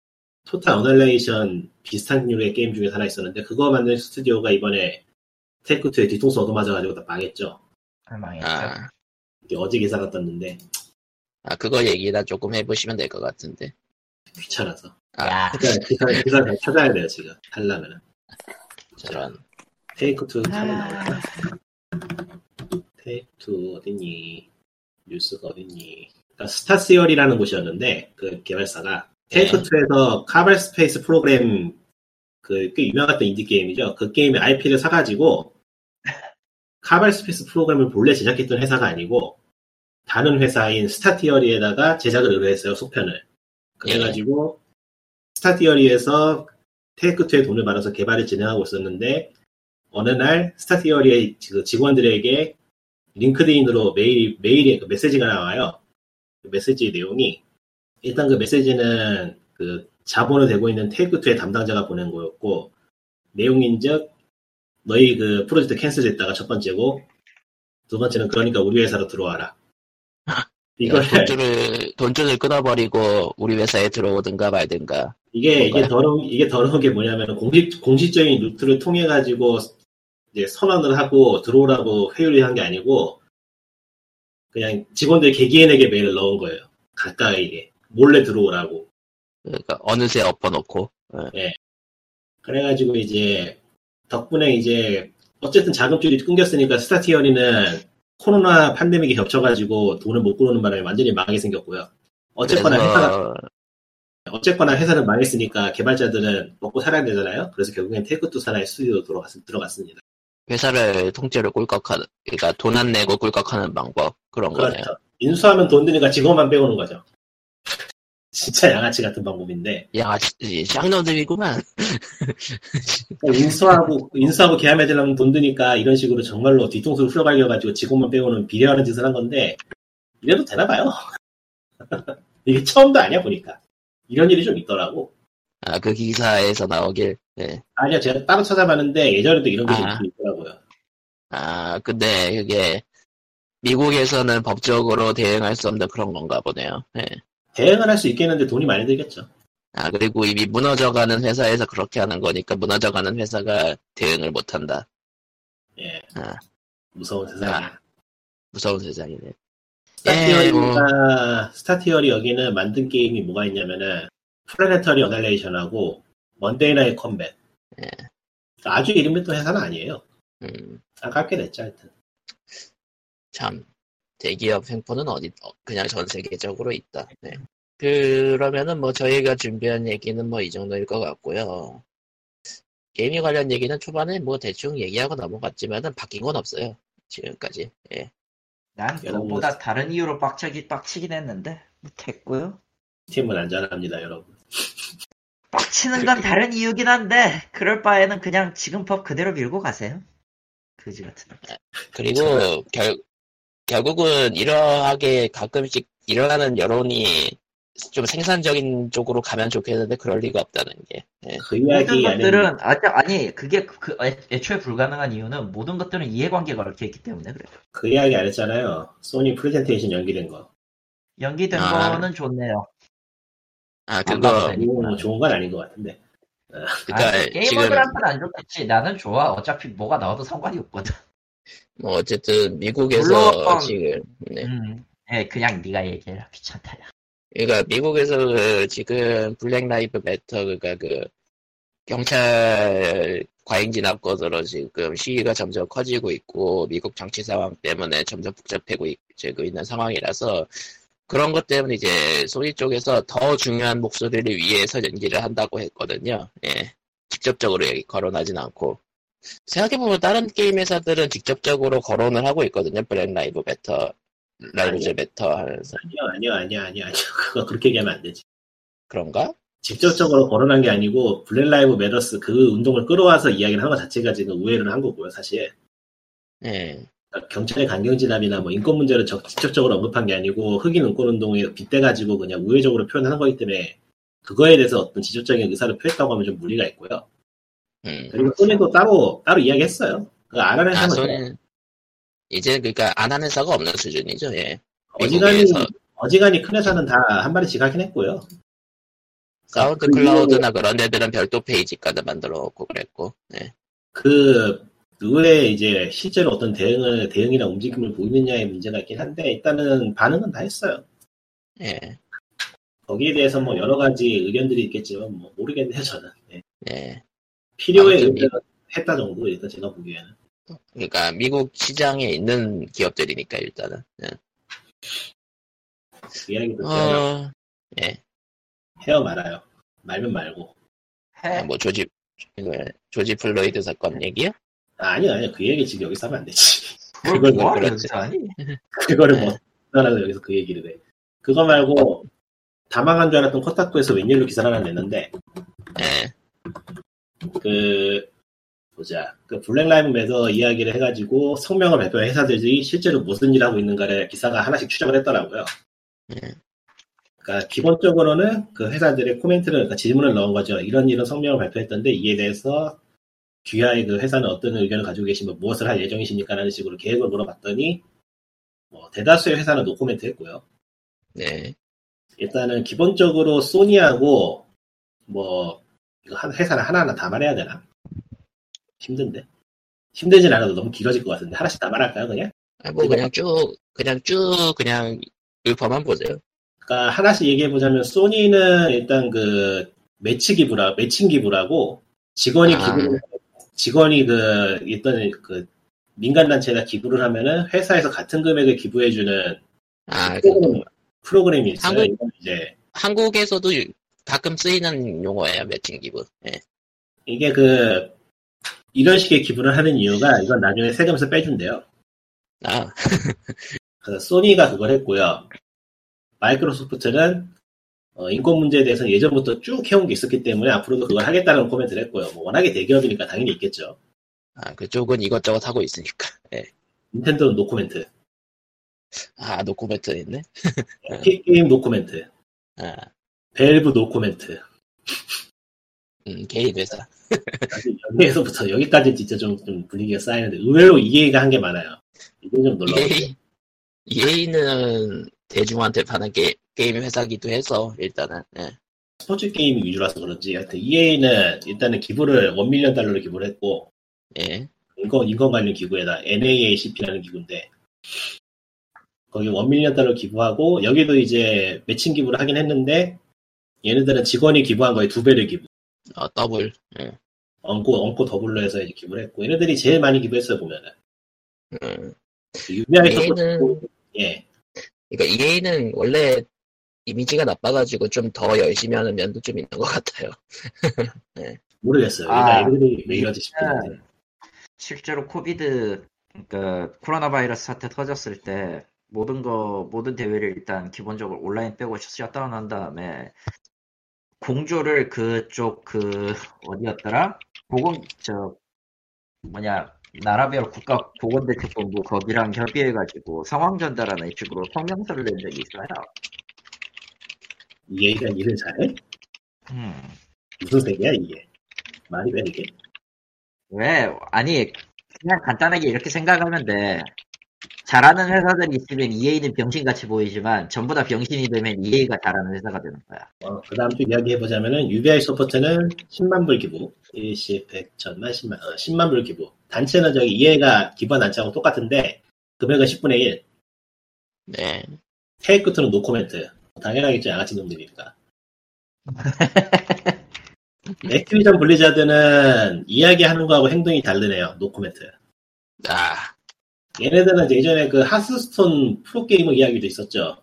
Speaker 3: Total Annihilation 비슷한 류의 게임 중에 하나 있었는데 그거 만든 스튜디오가 이번에 Take2에 뒤통수 얻어맞아가지고 다 망했죠.
Speaker 2: 망했죠.
Speaker 1: 아,
Speaker 3: 어제 기사가 떴는데
Speaker 1: 아 그거 얘기나 조금 해보시면 될 것 같은데
Speaker 3: 귀찮아서.
Speaker 1: 아,
Speaker 2: 야,
Speaker 3: 기사, 기사, 기사 잘 찾아야 돼요 지금 하려면은.
Speaker 1: 저런
Speaker 3: Take2
Speaker 2: 아.
Speaker 3: 하면 나올까? Take2 어딨니? 뉴스가 어딨니? 그러니까 Star Theory라는 곳이었는데 그 개발사가
Speaker 1: 네.
Speaker 3: Take2에서 Kerbal Space Program 그 꽤 유명했던 인디 게임이죠. 그 게임의 IP를 사가지고 Kerbal Space Program을 본래 제작했던 회사가 아니고 다른 회사인 Star Theory에다가 제작을 의뢰했어요 속편을. 그래가지고 Star Theory에서 Take2의 돈을 받아서 개발을 진행하고 있었는데 어느 날 스타티어리의 그 직원들에게 링크드인으로 메일 메일에 그 메시지가 나와요. 그 메시지 내용이 일단 그 메시지는 그 자본을 대고 있는 테이크2의 담당자가 보낸 거였고 내용인즉 너희 그 프로젝트 캔슬됐다가 첫 번째고 두 번째는 그러니까 우리 회사로 들어와라. 이걸
Speaker 1: 돈줄을 돈줄을 끊어버리고 우리 회사에 들어오든가 말든가
Speaker 3: 이게 이게? 더러운 이게 더러운 게 뭐냐면 공식 공식적인 루트를 통해 가지고 이제 선언을 하고 들어오라고 회유를 한 게 아니고 그냥 직원들 개개인에게 메일을 넣은 거예요. 가까이게 몰래 들어오라고.
Speaker 1: 그러니까 어느새 엎어놓고
Speaker 3: 그래가지고 이제 덕분에 이제 어쨌든 자금줄이 끊겼으니까 스타티어리는 코로나 팬데믹이 겹쳐가지고 돈을 못 꾸는 바람에 완전히 망하게 생겼고요. 어쨌거나 회사가
Speaker 1: 그래서
Speaker 3: 어쨌거나 회사는 망했으니까 개발자들은 먹고 살아야 되잖아요. 그래서 결국엔 테이크2 산하의 스튜디오 들어갔, 들어갔습니다.
Speaker 1: 회사를 통째로 꿀꺽하는 그러니까 돈 안 내고 꿀꺽하는 방법 그런 거네요.
Speaker 3: 그렇죠. 인수하면 돈 드니까 직원만 빼오는 거죠. 진짜 양아치 같은 방법인데
Speaker 1: 야, 쌍놈들이구만.
Speaker 3: 그러니까 인수하고 인수하고 계약 맺으려면 돈 드니까 이런 식으로 정말로 뒤통수를 후려갈겨가지고 직원만 빼오는 비례하는 짓을 한 건데 이래도 되나 봐요. 이게 처음도 아니야 보니까 이런 일이 좀 있더라고.
Speaker 1: 아, 그 기사에서 나오길. 네.
Speaker 3: 아니야 제가 따로 찾아봤는데 예전에도 이런 게좀
Speaker 1: 아.
Speaker 3: 있더라고요.
Speaker 1: 아, 근데 그게 미국에서는 법적으로 대응할 수 없는 그런 건가 보네요. 네.
Speaker 3: 대응을 할 수 있겠는데 돈이 많이 들겠죠.
Speaker 1: 아, 그리고 이미 무너져가는 회사에서 그렇게 하는 거니까 무너져가는 회사가 대응을 못 한다.
Speaker 3: 예.
Speaker 1: 아.
Speaker 3: 무서운 세상이야.
Speaker 1: 아. 무서운 세상이네.
Speaker 3: Star Theory가 Star Theory 여기는 만든 게임이 뭐가 있냐면은 Planetary Annihilation하고 Monday Night Combat
Speaker 1: 예.
Speaker 3: 아주 이름 있던 회사는 아니에요
Speaker 1: 음,
Speaker 3: 아깝게 됐죠 하여튼
Speaker 1: 참. 대기업 횡포는 어디 어, 그냥 전 세계적으로 있다. 네. 그러면은 뭐 저희가 준비한 얘기는 뭐 이 정도일 것 같고요. 게임에 관련 얘기는 초반에 뭐 대충 얘기하고 넘어갔지만은 바뀐 건 없어요. 지금까지. 예.
Speaker 2: 난
Speaker 3: 여러분,
Speaker 2: 그것보다 다른 이유로 빡치기, 빡치긴 했는데, 뭐 됐고요.
Speaker 3: 팀은 안전합니다, 여러분.
Speaker 2: 빡치는 건 다른 이유긴 한데, 그럴 바에는 그냥 지금 법 그대로 밀고 가세요. 그지 같은. 놈.
Speaker 1: 그리고 결, 결국은 이러하게 가끔씩 일어나는 여론이 좀 생산적인 쪽으로 가면 좋겠는데 그럴 리가 없다는 게. 예.
Speaker 3: 그
Speaker 2: 모든 것들은, 아니, 아니, 그게, 그, 애- 애초에 불가능한 이유는 모든 것들은 이해관계가 얽혀 있기 때문에 그래요.
Speaker 3: 그 이야기 안 했잖아요. 소니 프레젠테이션 연기된 거.
Speaker 2: 연기된
Speaker 1: 아.
Speaker 2: 거는 좋네요.
Speaker 1: 아,
Speaker 2: 안
Speaker 1: 그거.
Speaker 3: 뭐 좋은 건 아닌 것 같은데.
Speaker 1: 그니까,
Speaker 2: 아,
Speaker 1: 지금,
Speaker 2: 게이머들한테는 안 좋겠지. 나는 좋아. 어차피 뭐가 나와도 상관이 없거든.
Speaker 1: 뭐, 어쨌든, 미국에서
Speaker 2: 물론-
Speaker 1: 지금, 네.
Speaker 2: 음. 예, 그냥 네가 얘기해라. 귀찮다. 야.
Speaker 1: 그러니까 미국에서 그 지금 Black Lives Matter 그니까 그 경찰 과잉 진압 것으로 지금 시위가 점점 커지고 있고 미국 정치 상황 때문에 점점 복잡해고 있- 있는 상황이라서 그런 것 때문에 이제 소니 쪽에서 더 중요한 목소리를 위해서 연기를 한다고 했거든요. 예. 직접적으로 얘기- 거론하진 않고 생각해보면 다른 게임 회사들은 직접적으로 거론을 하고 있거든요. Black Lives Matter Lives Matter 하면서
Speaker 3: 아니요, 아니요, 아니요, 아니요, 아니요. 그거 그렇게 얘기하면 안 되지.
Speaker 1: 그런가?
Speaker 3: 직접적으로 거론한 게 아니고 Black Lives Matter 그 운동을 끌어와서 이야기를 한 것 자체가 지금 우회를 한 거고요, 사실.
Speaker 1: 예.
Speaker 3: 그러니까 경찰의 강경 진압이나 뭐 인권 문제를 적- 직접적으로 언급한 게 아니고 흑인 인권 운동에 빗대가지고 그냥 우회적으로 표현한 거기 때문에 그거에 대해서 어떤 직접적인 의사를 표했다고 하면 좀 무리가 있고요.
Speaker 1: 음.
Speaker 3: 그리고 소니도 따로 따로 이야기했어요. 그안 하는
Speaker 1: 아, 소니는 이제 그러니까 안 하는 사가 없는 수준이죠. 예.
Speaker 3: 어지간히
Speaker 1: 미국에서
Speaker 3: 어지간히 큰 회사는 다 한 마디씩 하긴 했고요.
Speaker 1: 사운드
Speaker 3: 그
Speaker 1: 클라우드나 그런 데들은 별도 페이지까지 만들어 놓고 그랬고. 예.
Speaker 3: 그 의외에 이제 실제로 어떤 대응을 대응이나 움직임을 보이느냐의 문제가 있긴 한데 일단은 반응은 다 했어요.
Speaker 1: 예.
Speaker 3: 거기에 대해서 뭐 여러 가지 의견들이 있겠지만 뭐 모르겠네요 저는. 예.
Speaker 1: 예.
Speaker 3: 필요에 의견을 했다 정도 일단 제가 보기에는.
Speaker 1: 그러니까 미국 시장에 있는 기업들이니까 일단은. 예.
Speaker 3: 그 이야기 듣자면
Speaker 1: 어, 예.
Speaker 3: 헤어 말아요. 말면 말고.
Speaker 2: 해.
Speaker 1: 뭐 조지 이거 조지 플로이드 사건 얘기야?
Speaker 3: 아, 아니요 아니요 그 얘기 지금 여기서 하면 안 되지.
Speaker 2: 그걸 뭐하러
Speaker 1: 그렇지.
Speaker 3: 그거를
Speaker 1: 네.
Speaker 3: 뭐 하라고 여기서 그 얘기를 해. 그거 말고 다 망한 줄 알았던 코타쿠에서 웬일로 기사를 하나 냈는데
Speaker 1: 예.
Speaker 3: 그 보자 그 Black Lives Matter 이야기를 해가지고 성명을 발표한 회사들이 실제로 무슨 일을 하고 있는가를 기사가 하나씩 추적을 했더라고요.
Speaker 1: 예.
Speaker 3: 그러니까 기본적으로는 그 회사들의 코멘트를 그러니까 질문을 넣은 거죠. 이런 이런 성명을 발표했던데 이에 대해서 귀하의 그 회사는 어떤 의견을 가지고 계시면 무엇을 할 예정이십니까라는 식으로 계획을 물어봤더니 뭐 대다수의 회사는 노코멘트 했고요.
Speaker 1: 네.
Speaker 3: 일단은 기본적으로 소니하고 뭐 이거 한 회사를 하나하나 다 말해야 되나? 힘든데 힘들진 않아도 너무 길어질 것 같은데 하나씩 다 말할까요 그냥?
Speaker 1: 아, 뭐 그냥 쭉 그냥 쭉 그냥 율퍼만 보세요.
Speaker 3: 그러니까 하나씩 얘기해 보자면 소니는 일단 그 매치 기부라 매칭 기부라고 직원이
Speaker 1: 아.
Speaker 3: 기부 직원이 그 일단 그 민간 단체에다 기부를 하면은 회사에서 같은 금액을 기부해 주는
Speaker 1: 아, 그
Speaker 3: 프로그램, 프로그램 이 있어요.
Speaker 1: 한국-
Speaker 3: 이제
Speaker 1: 한국에서도 유- 가끔 쓰이는 용어예요, 매칭 기부. 예.
Speaker 3: 이게 그 이런 식의 기부를 하는 이유가 이건 나중에 세금에서 빼준대요.
Speaker 1: 아,
Speaker 3: 그래서 소니가 그걸 했고요. 마이크로소프트는 어, 인권 문제에 대해서는 예전부터 쭉 해온 게 있었기 때문에 앞으로도 그걸 하겠다는 코멘트를 했고요. 뭐 워낙에 대기업이니까 당연히 있겠죠.
Speaker 1: 아, 그쪽은 이것저것 하고 있으니까. 예.
Speaker 3: 닌텐도는 노코멘트,
Speaker 1: 아, 노코멘트 있네.
Speaker 3: 게임 노코멘트,
Speaker 1: 아,
Speaker 3: 밸브 노코멘트.
Speaker 1: 음, 개인 회사.
Speaker 3: 여기에서부터 여기까지 진짜 좀, 좀 분위기가 쌓이는데 의외로 EA가 한 게 많아요. 이건 좀 놀라워.
Speaker 1: EA, EA는 대중한테 파는 게, 게임 회사기도 해서, 일단은. 예.
Speaker 3: 스포츠 게임 위주라서 그런지 하여튼 EA는 일단은 기부를 1밀리언 달러를 기부를 했고
Speaker 1: 예.
Speaker 3: 인권, 인권 관련 기구에다 NAACP라는 기구인데 거기 1밀리언 달러 기부하고 여기도 이제 매칭 기부를 하긴 했는데 얘네들은 직원이 기부한 거에 두 배를 기부
Speaker 1: 어, 더블. 예.
Speaker 3: 얹고 얹고 더블로 해서 이제 기부를 했고 얘네들이 제일 많이 기부했어요 보면은
Speaker 1: 음.
Speaker 3: 유비아이
Speaker 1: 얘는-
Speaker 3: 소프트 예.
Speaker 1: 그러니까 EA는 원래 이미지가 나빠가지고 좀 더 열심히 하는 면도 좀 있는 것 같아요.
Speaker 3: 모르겠어요.
Speaker 2: 아,
Speaker 3: 이들이 왜 이러지 싶은데.
Speaker 2: 네. 실제로 COVID 그러니까 코로나 바이러스 사태 터졌을 때 모든 거 모든 대회를 일단 기본적으로 온라인 빼고 셧다운 한 다음에 공조를 그쪽 그 어디였더라? 보건 저 뭐냐 나라별 국가 보건대책본부 거기랑 협의해가지고 상황 전달하는 식으로 성명서를 낸 적이 있어요.
Speaker 3: EA가 일을 잘해?
Speaker 2: 음.
Speaker 3: 무슨 색이야 이게? 말이 왜 이게?
Speaker 2: 왜? 아니, 그냥 간단하게 이렇게 생각하면 돼. 잘하는 회사들이 있으면 EA는 병신같이 보이지만 전부 다 병신이 되면 EA가 잘하는 회사가 되는 거야.
Speaker 3: 어, 그 다음 또 이야기해보자면은, UBI 소프트는 10만 불 기부. 일시, 100, 천만, 10만, 어, 10만 불 기부. 단체는 저기 EA가 기부한 단체하고 똑같은데, 금액은 10분의 1.
Speaker 1: 네.
Speaker 3: 테이크 투도 노코멘트. 당연하겠죠, 양아치 놈들이니까. 액티비전 블리자드는 이야기하는 거하고 행동이 다르네요, 노코멘트.
Speaker 1: 아,
Speaker 3: 얘네들은 예전에 그 하스스톤 프로게이머 이야기도 있었죠.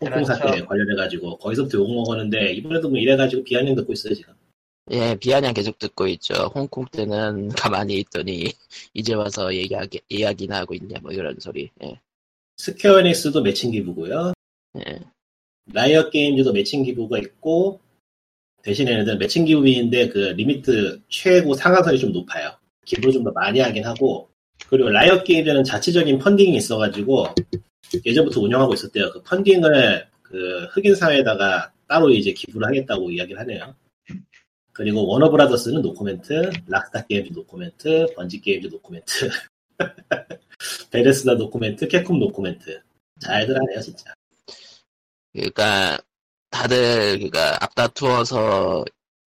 Speaker 3: 홍콩
Speaker 2: 그렇죠.
Speaker 3: 사태 관련해가지고, 거기서부터 욕 먹었는데, 이번에도 뭐 이래가지고 비아냥 듣고 있어요, 지금.
Speaker 1: 예, 비아냥 계속 듣고 있죠. 홍콩 때는 가만히 있더니 이제 와서 얘기하기, 이야기나 하고 있냐, 뭐 이런 소리. 예.
Speaker 3: 스퀘어 에닉스도 매칭 기부고요.
Speaker 1: 예.
Speaker 3: 라이엇 게임즈도 매칭 기부가 있고 대신에 얘네들 매칭 기부인데 그 limit 최고 상한선이 좀 높아요. 기부를 좀 더 많이 하긴 하고 그리고 라이엇 게임즈는 자체적인 funding이 있어가지고 예전부터 운영하고 있었대요. 그 funding을 그 흑인 사회에다가 따로 이제 기부를 하겠다고 이야기를 하네요. 그리고 워너브라더스는 노코멘트, 락스타 게임즈 노코멘트, 번지 게임즈 노코멘트, 베데스다 노코멘트, 캡콤 노코멘트. 잘들 하네요, 진짜.
Speaker 1: 그러니까 다들 그러니까 앞다투어서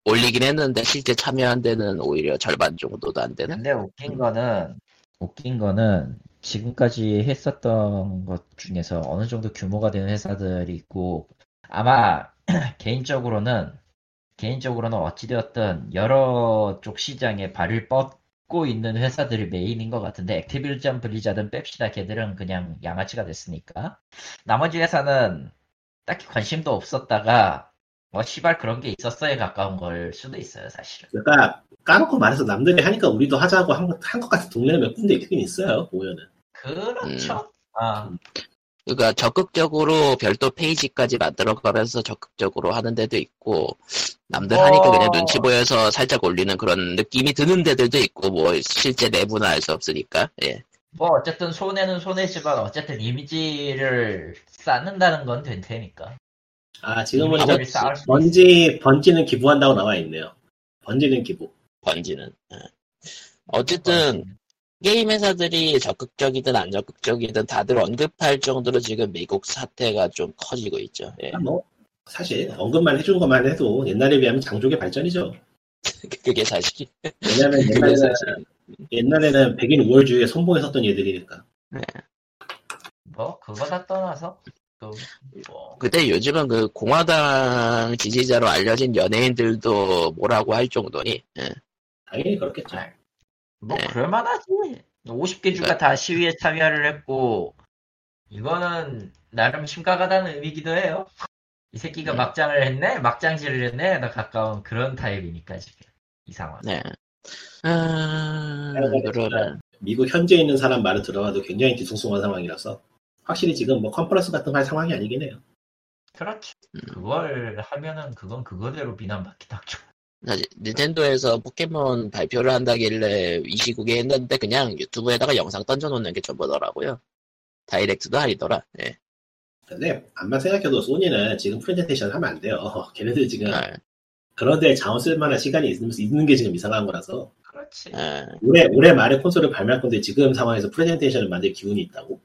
Speaker 1: 올리긴 했는데 실제 참여한 데는 오히려 절반 정도도 안 되는.
Speaker 2: 근데 웃긴 거는 웃긴 거는 지금까지 했었던 것 중에서 어느 정도 규모가 되는 회사들이 있고 아마 개인적으로는 개인적으로는 어찌되었든 여러 쪽 시장에 발을 뻗고 있는 회사들이 메인인 것 같은데 액티비전 블리자든 뺍시다. 걔들은 그냥 양아치가 됐으니까. 나머지 회사는 딱히 관심도 없었다가 뭐 시발 그런 게 있었어에 가까운 걸 수도 있어요 사실은
Speaker 3: 그러니까 까놓고 말해서 남들이 하니까 우리도 하자고 한것 같은 동네는 몇 군데 있긴 있어요 보면은
Speaker 2: 그렇죠 아
Speaker 1: 그러니까 적극적으로 별도 페이지까지 만들어가면서 적극적으로 하는 데도 있고 남들 하니까 그냥
Speaker 2: 어.
Speaker 1: 눈치 보여서 살짝 올리는 그런 느낌이 드는 데들도 있고 뭐 실제 내부는 알수 없으니까 예.
Speaker 2: 뭐 어쨌든 손해는 손해지만 어쨌든 이미지를 쌓는다는 건 된 테니까.
Speaker 3: 아 이제
Speaker 2: 쌓을 수
Speaker 3: 번지 번지는 기부한다고 나와 있네요 번지는 기부
Speaker 1: 번지는 예. 어쨌든 게임 회사들이 적극적이든 안 적극적이든 다들 언급할 정도로 지금 미국 사태가 좀 커지고 있죠. 예.
Speaker 3: 아, 뭐 사실 언급만 해주는 것만 해도 옛날에 비하면 장족의 발전이죠
Speaker 1: 그게 사실.
Speaker 3: 왜냐면 옛날에는,
Speaker 1: 사실.
Speaker 3: 옛날에는 백인 우월주의에 선봉했었던 얘들이니까
Speaker 2: 뭐 그거 다 떠나서 그 뭐,
Speaker 1: 근데 요즘은 그 공화당 지지자로 알려진 연예인들도 뭐라고 할 정도니. 예.
Speaker 3: 당연히 그렇겠죠
Speaker 2: 뭐
Speaker 1: 네.
Speaker 2: 그럴만하지. 50개 주가 다 시위에 참여를 했고 이거는 나름 심각하다는 의미기도 해요. 이 새끼가
Speaker 1: 네.
Speaker 2: 막장을 했네, 막장질을 했네, 나 가까운 그런 타입이니까 지금 이 상황.
Speaker 1: 네. 아, 그러면
Speaker 3: 미국 현재 있는 사람 말을 들어봐도 굉장히 뒤숭숭한 상황이라서 확실히 지금 뭐 컨퍼런스 같은 거 할 상황이 아니긴 해요
Speaker 2: 그렇죠.
Speaker 1: 음.
Speaker 2: 그걸 하면은 그건 그거대로 비난받기 닥쳐.
Speaker 1: 닌텐도에서 포켓몬 발표를 한다길래 이 시국에 했는데 그냥 유튜브에다가 영상 던져놓는 게 전부더라고요. 다이렉트도 아니더라. 예.
Speaker 3: 근데 암만 생각해도 소니는 지금 프레젠테이션 하면 안 돼요 걔네들 지금
Speaker 1: 아,
Speaker 3: 그런데 자원 쓸 만한 시간이 있, 있는 게 지금 이상한 거라서
Speaker 2: 그렇지.
Speaker 1: 아,
Speaker 3: 올해 올해 말에 콘솔을 발매할 건데 지금 상황에서 프레젠테이션을 만들 기운이 있다고?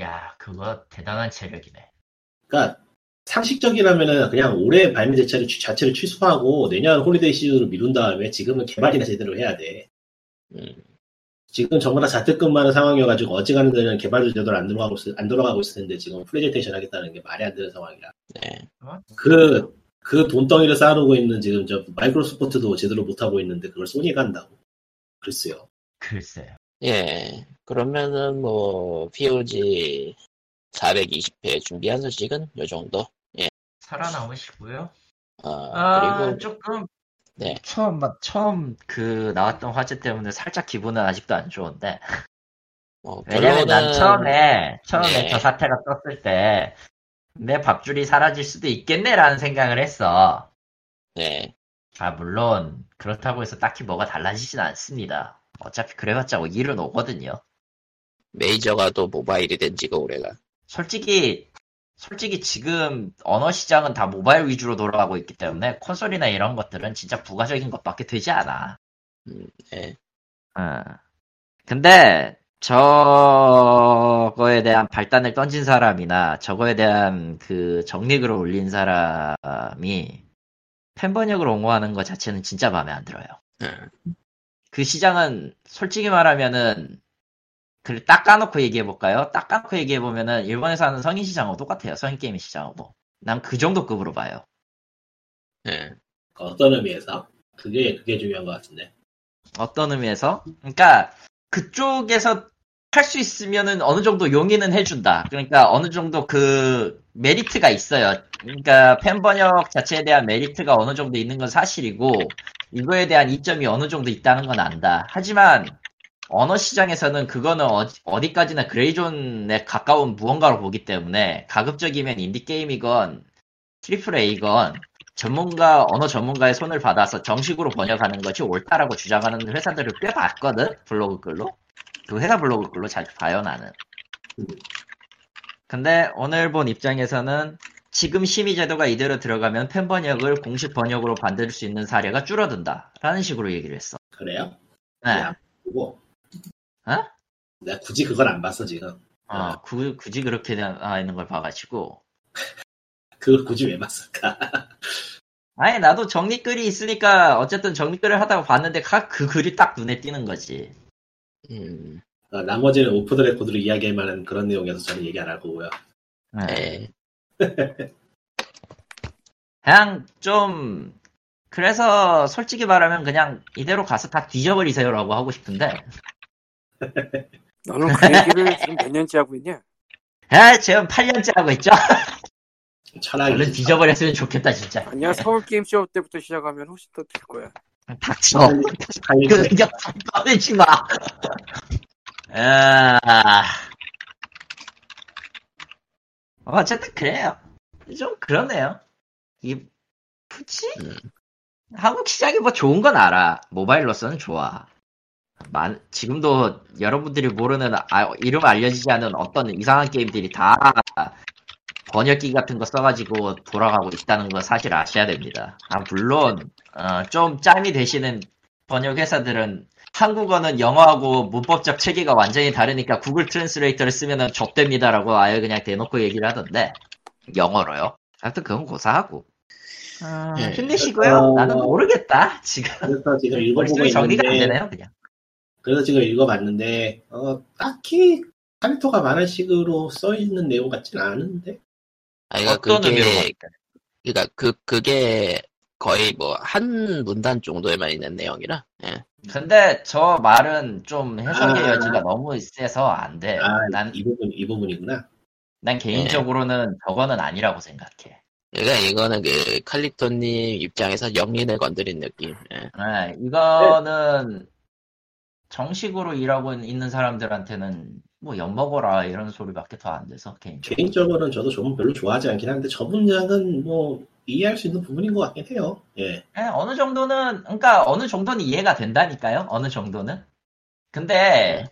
Speaker 2: 야, 그거 대단한 체력이네.
Speaker 3: 그러니까 상식적이라면은 그냥 올해 발매 자체를, 취- 자체를 취소하고 내년 holiday season으로 미룬 다음에 지금은 개발이나 제대로 해야 돼.
Speaker 1: 음,
Speaker 3: 지금 전부 다 자택근무하는 상황이어가지고 어지간한 데는 개발도 제대로 안 들어가고 있, 안 돌아가고 있을 텐데 지금 프레젠테이션 하겠다는 게 말이 안 되는 상황이라.
Speaker 1: 네.
Speaker 3: 그, 그 돈덩이를 쌓아놓고 있는 지금 저 마이크로소프트도 제대로 못하고 있는데 그걸 소니가 한다고. 글쎄요.
Speaker 2: 글쎄요.
Speaker 1: 예. 그러면은 뭐 POG 420회 준비한 소식은 요 정도.
Speaker 2: 살아남으시고요.
Speaker 1: 어,
Speaker 2: 아,
Speaker 1: 그리고
Speaker 2: 조금
Speaker 1: 네.
Speaker 2: 처음 막 처음 그 나왔던 화제 때문에 살짝 기분은 아직도 안 좋은데
Speaker 1: 뭐
Speaker 2: 왜냐면 난
Speaker 1: 결론은-
Speaker 2: 처음에 처음에
Speaker 1: 네.
Speaker 2: 저 사태가 떴을 때 내 밥줄이 사라질 수도 있겠네라는 생각을 했어.
Speaker 1: 네.
Speaker 2: 아 물론 그렇다고 해서 딱히 뭐가 달라지진 않습니다. 어차피 그래봤자 뭐 일은 오거든요.
Speaker 1: 메이저가 또 모바일이 된 지가 오래가.
Speaker 2: 솔직히 솔직히 지금 언어 시장은 다 모바일 위주로 돌아가고 있기 때문에 콘솔이나 이런 것들은 진짜 부가적인 것밖에 되지 않아.
Speaker 1: 음, 네.
Speaker 2: 어. 근데 저거에 대한 발단을 던진 사람이나 저거에 대한 그 정리글을 올린 사람이 팬 번역을 옹호하는 것 자체는 진짜 마음에 안 들어요.
Speaker 1: 음,
Speaker 2: 그 시장은 솔직히 말하면은 그딱 까놓고 얘기해 볼까요? 딱 까놓고 얘기해 보면은 일본에서 하는 성인 시장하고 똑같아요. 성인 게임 시장하고. 난 그 정도 급으로 봐요.
Speaker 1: 네.
Speaker 3: 어떤 의미에서? 그게, 그게 중요한 것 같은데.
Speaker 2: 어떤 의미에서? 그러니까 그쪽에서 할 수 있으면은 어느 정도 용인은 해준다. 그러니까 어느 정도 그 메리트가 있어요. 그러니까 팬 번역 자체에 대한 메리트가 어느 정도 있는 건 사실이고 이거에 대한 이점이 어느 정도 있다는 건 안다. 하지만 언어 시장에서는 그거는 어디, 까지나 gray zone에 가까운 무언가로 보기 때문에 가급적이면 인디 게임이건 triple A건 전문가 언어 전문가의 손을 받아서 정식으로 번역하는 것이 옳다라고 주장하는 회사들을 꽤 봤거든 블로그 글로 그 회사 블로그 글로 자주 봐요 나는 근데 오늘 본 입장에서는 지금 심의 제도가 이대로 들어가면 팬 번역을 공식 번역으로 만들 수 있는 사례가 줄어든다 라는 식으로 얘기를 했어
Speaker 3: 그래요?
Speaker 2: 네.
Speaker 3: 야. 보고.
Speaker 2: 어?
Speaker 3: 내가 굳이 그걸 안 봤어, 지금.
Speaker 2: 어, 구- 굳이 그렇게 나와 있는 걸 봐가지고
Speaker 3: 그걸 굳이 왜 봤을까?
Speaker 2: 아니 나도 정리글이 있으니까 어쨌든 정리글을 하다가 봤는데 가- 그 글이 딱 눈에 띄는 거지
Speaker 1: 음,
Speaker 3: 어, 나머지는 오프 더 레코드로 이야기할 만한 그런 내용이어서 저는 얘기 안 할 거고요.
Speaker 2: 네.
Speaker 1: 네.
Speaker 2: 그냥 좀 그래서 솔직히 말하면 그냥 이대로 가서 다 뒤져버리세요라고 하고 싶은데
Speaker 4: 너는 그 얘기를 지금 몇 년째 하고 있냐?
Speaker 2: 아 지금 8년째 하고 있죠?
Speaker 3: 철학이.
Speaker 2: 얼른 뒤져버렸으면 좋겠다 진짜.
Speaker 4: 아니야 서울 게임쇼 때부터 시작하면 훨씬 더 될 거야.
Speaker 2: 닥쳐.
Speaker 3: 칼리-
Speaker 2: 그 의견 꺼내지 마. 아... 어쨌든 그래요. 좀 그러네요. 이 굳이?
Speaker 1: 음.
Speaker 2: 한국 시장이 뭐 좋은 건 알아. 모바일로서는 좋아 만, 지금도 여러분들이 모르는 아, 이름 알려지지 않은 어떤 이상한 게임들이 다 번역기 같은 거 써가지고 돌아가고 있다는 거 사실 아셔야 됩니다. 아, 물론 어, 좀 짬이 되시는 번역 회사들은 한국어는 영어하고 문법적 체계가 완전히 다르니까 Google Translator를 쓰면은 좆됩니다라고 아예 그냥 대놓고 얘기를 하던데 영어로요. 하여튼 그건 고사하고 아,
Speaker 1: 네.
Speaker 2: 힘내시고요.
Speaker 3: 어,
Speaker 2: 나는 모르겠다 지금
Speaker 3: 그래서 지금 읽어보고
Speaker 2: 머릿속이 정리가 안
Speaker 3: 있는데,
Speaker 2: 되네요 그냥.
Speaker 3: 그래서 지금 읽어봤는데, 어, 딱히 칼리토가 말한 식으로 써있는 내용 같진 않은데?
Speaker 1: 아, 그러니까
Speaker 2: 어떤 의미로
Speaker 1: 그게, 그러니까 그, 그게 거의 뭐 한 문단 정도에만 있는 내용이라, 예.
Speaker 2: 근데 저 말은 좀 해석의
Speaker 3: 아.
Speaker 2: 여지가 너무 세서 안 돼.
Speaker 3: 아,
Speaker 2: 난,
Speaker 3: 이 부분, 이 부분이구나.
Speaker 2: 난 개인적으로는 저거는 아니라고 생각해.
Speaker 1: 그러니까 이거는 그 칼리토님 입장에서 영린을 건드린 느낌. 예.
Speaker 2: 네, 이거는 정식으로 일하고 있는 사람들한테는 뭐 엿먹어라 이런 소리밖에 더 안 돼서 개인적으로.
Speaker 3: 개인적으로는 저도 좀 별로 좋아하지 않긴 한데, 저 분량은 뭐, 이해할 수 있는 부분인 것 같긴 해요. 예.
Speaker 2: 네, 어느 정도는 그러니까 어느 정도는 이해가 된다니까요. 어느 정도는. 근데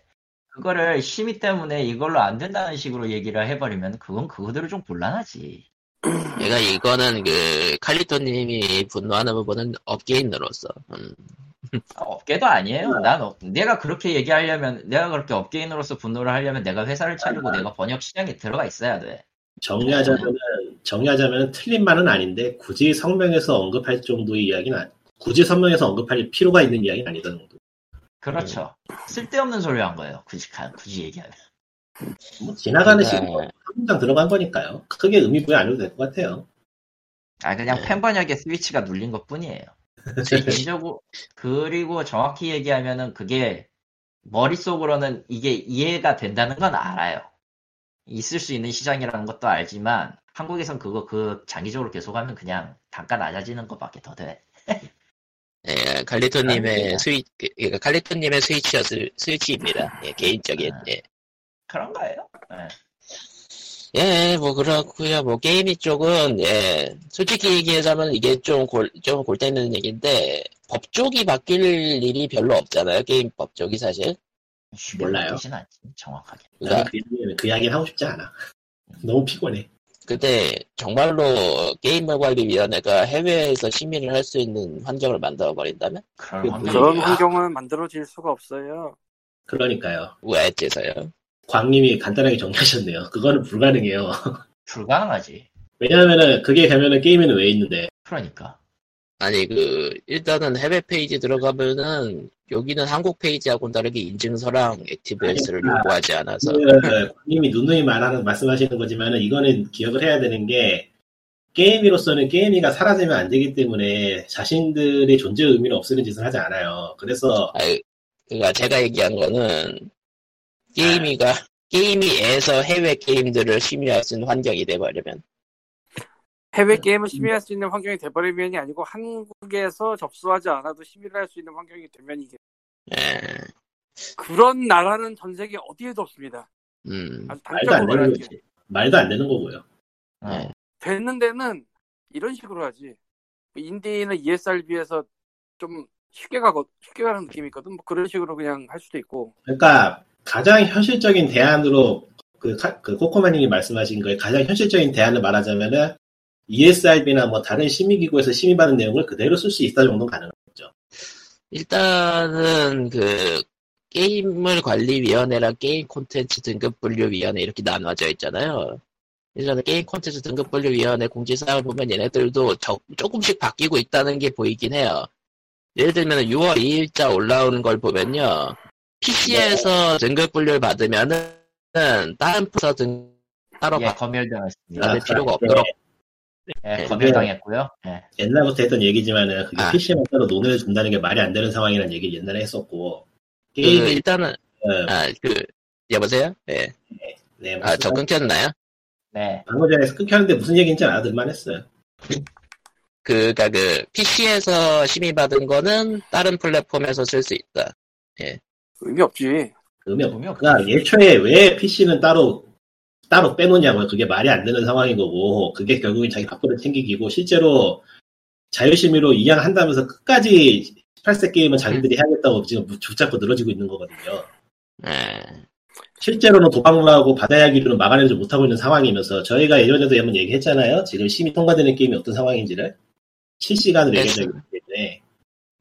Speaker 2: 그거를 심의 때문에 이걸로 안 된다는 식으로 얘기를 해버리면 그건 그거대로 좀 곤란하지.
Speaker 1: 그러니까 이거는 그 칼리토님이 분노하는 부분은 업계인으로서, 음,
Speaker 2: 업계도 아니에요. 난 업- 내가 그렇게 얘기하려면 내가 그렇게 업계인으로서 분노를 하려면 내가 회사를 차리고 내가 번역 시장에 들어가 있어야 돼.
Speaker 3: 정리하자면은, 정리하자면은 틀린 말은 아닌데, 굳이 성명에서 언급할 정도의 이야기는, 아니, 굳이 성명에서 언급할 필요가 있는 이야기는 아니다 정도.
Speaker 2: 그렇죠. 쓸데없는 소리 한 거예요. 굳이 가- 굳이 얘기하면.
Speaker 3: 뭐, 지나가는
Speaker 1: 그러니까
Speaker 3: 식으로 한 문장 들어간 거니까요. 크게 의미 부여 안 해도 될 것 같아요.
Speaker 2: 아 그냥
Speaker 1: 네.
Speaker 2: 팬 번역에 스위치가 눌린 것 뿐이에요. 개인적으로 그리고 정확히 얘기하면은 그게 머릿속으로는 이게 이해가 된다는 건 알아요. 있을 수 있는 시장이라는 것도 알지만 한국에선 그거 그 장기적으로 계속하면 그냥 단가 낮아지는 것밖에 더 돼.
Speaker 1: 예, 칼리토님의
Speaker 2: 아닙니다.
Speaker 1: 스위, 그러니까 칼리토님의 스위치였을, 스위치입니다. 예, 개인적인,
Speaker 2: 아.
Speaker 1: 예.
Speaker 2: 그런가요? 예.
Speaker 1: 예, 뭐, 그렇고요 뭐, 게이미 쪽은, 예, 솔직히 얘기하자면 이게 좀 골, 좀 골때리는 얘기인데, 법 쪽이 바뀔 일이 별로 없잖아요. 게임 법 쪽이 사실.
Speaker 3: 몰라요.
Speaker 2: 않지, 정확하게.
Speaker 1: 그러니까,
Speaker 3: 그, 그 이야기는 하고 싶지 않아. 너무 피곤해.
Speaker 1: 근데, 정말로 게임관리위원회가 해외에서 심의를 할 수 있는 환경을 만들어 버린다면?
Speaker 2: 그런
Speaker 3: 그-
Speaker 2: 환경이
Speaker 4: 그런
Speaker 3: 아.
Speaker 4: 환경은 만들어질 수가 없어요.
Speaker 3: 그러니까요.
Speaker 1: 왜 어째서요?
Speaker 3: 광님이 간단하게 정리하셨네요. 그거는 불가능해요.
Speaker 2: 불가능하지.
Speaker 3: 왜냐하면은 그게 되면은 게임에는 왜 있는데
Speaker 2: 그러니까.
Speaker 1: 아니, 그, 일단은 해외 페이지 들어가면은, 여기는 한국 페이지하고는 다르게 인증서랑 ActiveX를
Speaker 3: 아니,
Speaker 1: 요구하지 않아서,
Speaker 3: 그 광님이 누누이 말하는 말씀하시는 거지만은 이거는 기억을 해야 되는 게 게임이로서는 게임이가 사라지면 안 되기 때문에 자신들의 존재 의미를 없애는 짓을 하지 않아요. 그래서
Speaker 1: 아니, 그니까 제가 얘기한 거는, 게임이가, 게임이에서 해외 게임들을 심의할 수 있는 환경이 돼버리면,
Speaker 4: 해외
Speaker 3: 음.
Speaker 4: 게임을 심의할 수 있는 환경이 돼버리면이 아니고 한국에서 접수하지 않아도 심의를 할 수 있는 환경이 되면 이게
Speaker 1: 예,
Speaker 4: 그런 나라는 전 세계 어디에도 없습니다.
Speaker 1: 음,
Speaker 3: 말도 안 되는. 거지. 말도 안 되는 거고요.
Speaker 2: 어.
Speaker 4: 되는 데는 이런 식으로 하지. 인디는 ESRB에서 좀 쉽게 가거 쉽게 가는 느낌이 있거든. 뭐 그런 식으로 그냥 할 수도 있고.
Speaker 3: 그러니까 가장 현실적인 대안으로 그, 카- 그 코코마님이 말씀하신 거에 가장 현실적인 대안을 말하자면은 ESRB나 뭐 다른 심의기구에서 심의받은 내용을 그대로 쓸 수 있다 정도는 가능하죠.
Speaker 1: 일단은 그, 게임을 관리위원회랑 게임 콘텐츠 등급 분류위원회 이렇게 나눠져 있잖아요. 예전에 게임 콘텐츠 등급 분류위원회 공지사항을 보면 얘네들도 저- 조금씩 바뀌고 있다는 게 보이긴 해요. 예를 들면 6월 2일자 올라오는 걸 보면요. PC에서 등급 분류를 받으면은 다른 프서 등 따로
Speaker 2: 예,
Speaker 1: 받
Speaker 2: 검열당했습니다.
Speaker 1: 받을
Speaker 3: 아,
Speaker 1: 필요가
Speaker 3: 네.
Speaker 1: 없도록
Speaker 2: 예,
Speaker 1: 네.
Speaker 2: 검열당했고요. 예.
Speaker 3: 옛날부터 했던 얘기지만은 그게
Speaker 1: 아.
Speaker 3: PC만 따로 논의를 준다는 게 말이 안 되는 상황이라는 얘기를 옛날에 했었고
Speaker 1: 그 일단은
Speaker 3: 어,
Speaker 1: 아그 여보세요? 예.
Speaker 3: 네,
Speaker 1: 아 저 끊겼나요?
Speaker 2: 네.
Speaker 3: 방금 전에 끊겼는데 무슨 얘기인지 알아들만 했어요.
Speaker 1: 그니까 그 PC에서 심의받은 거는 다른 플랫폼에서 쓸 수 있다.
Speaker 4: 의미 없지.
Speaker 3: 의미 없.
Speaker 2: 의미 없지.
Speaker 3: 그러니까 예초에 왜 PC는 따로 따로 빼놓냐고요. 그게 말이 안 되는 상황인 거고 그게 결국엔 자기 밥벌을 챙기기고 실제로 자유심의로 이양한다면서 끝까지 18세 게임은 자기들이 해야겠다고 지금 붙잡고 늘어지고 있는 거거든요.
Speaker 1: 예.
Speaker 3: 실제로는 도박하고 받아야기로는 막아내지 못하고 있는 상황이면서 저희가 예전에도 한번 얘기했잖아요. 지금 심의 통과되는 게임이 어떤 상황인지를 실시간으로
Speaker 1: 네,
Speaker 3: 얘기하기 때문에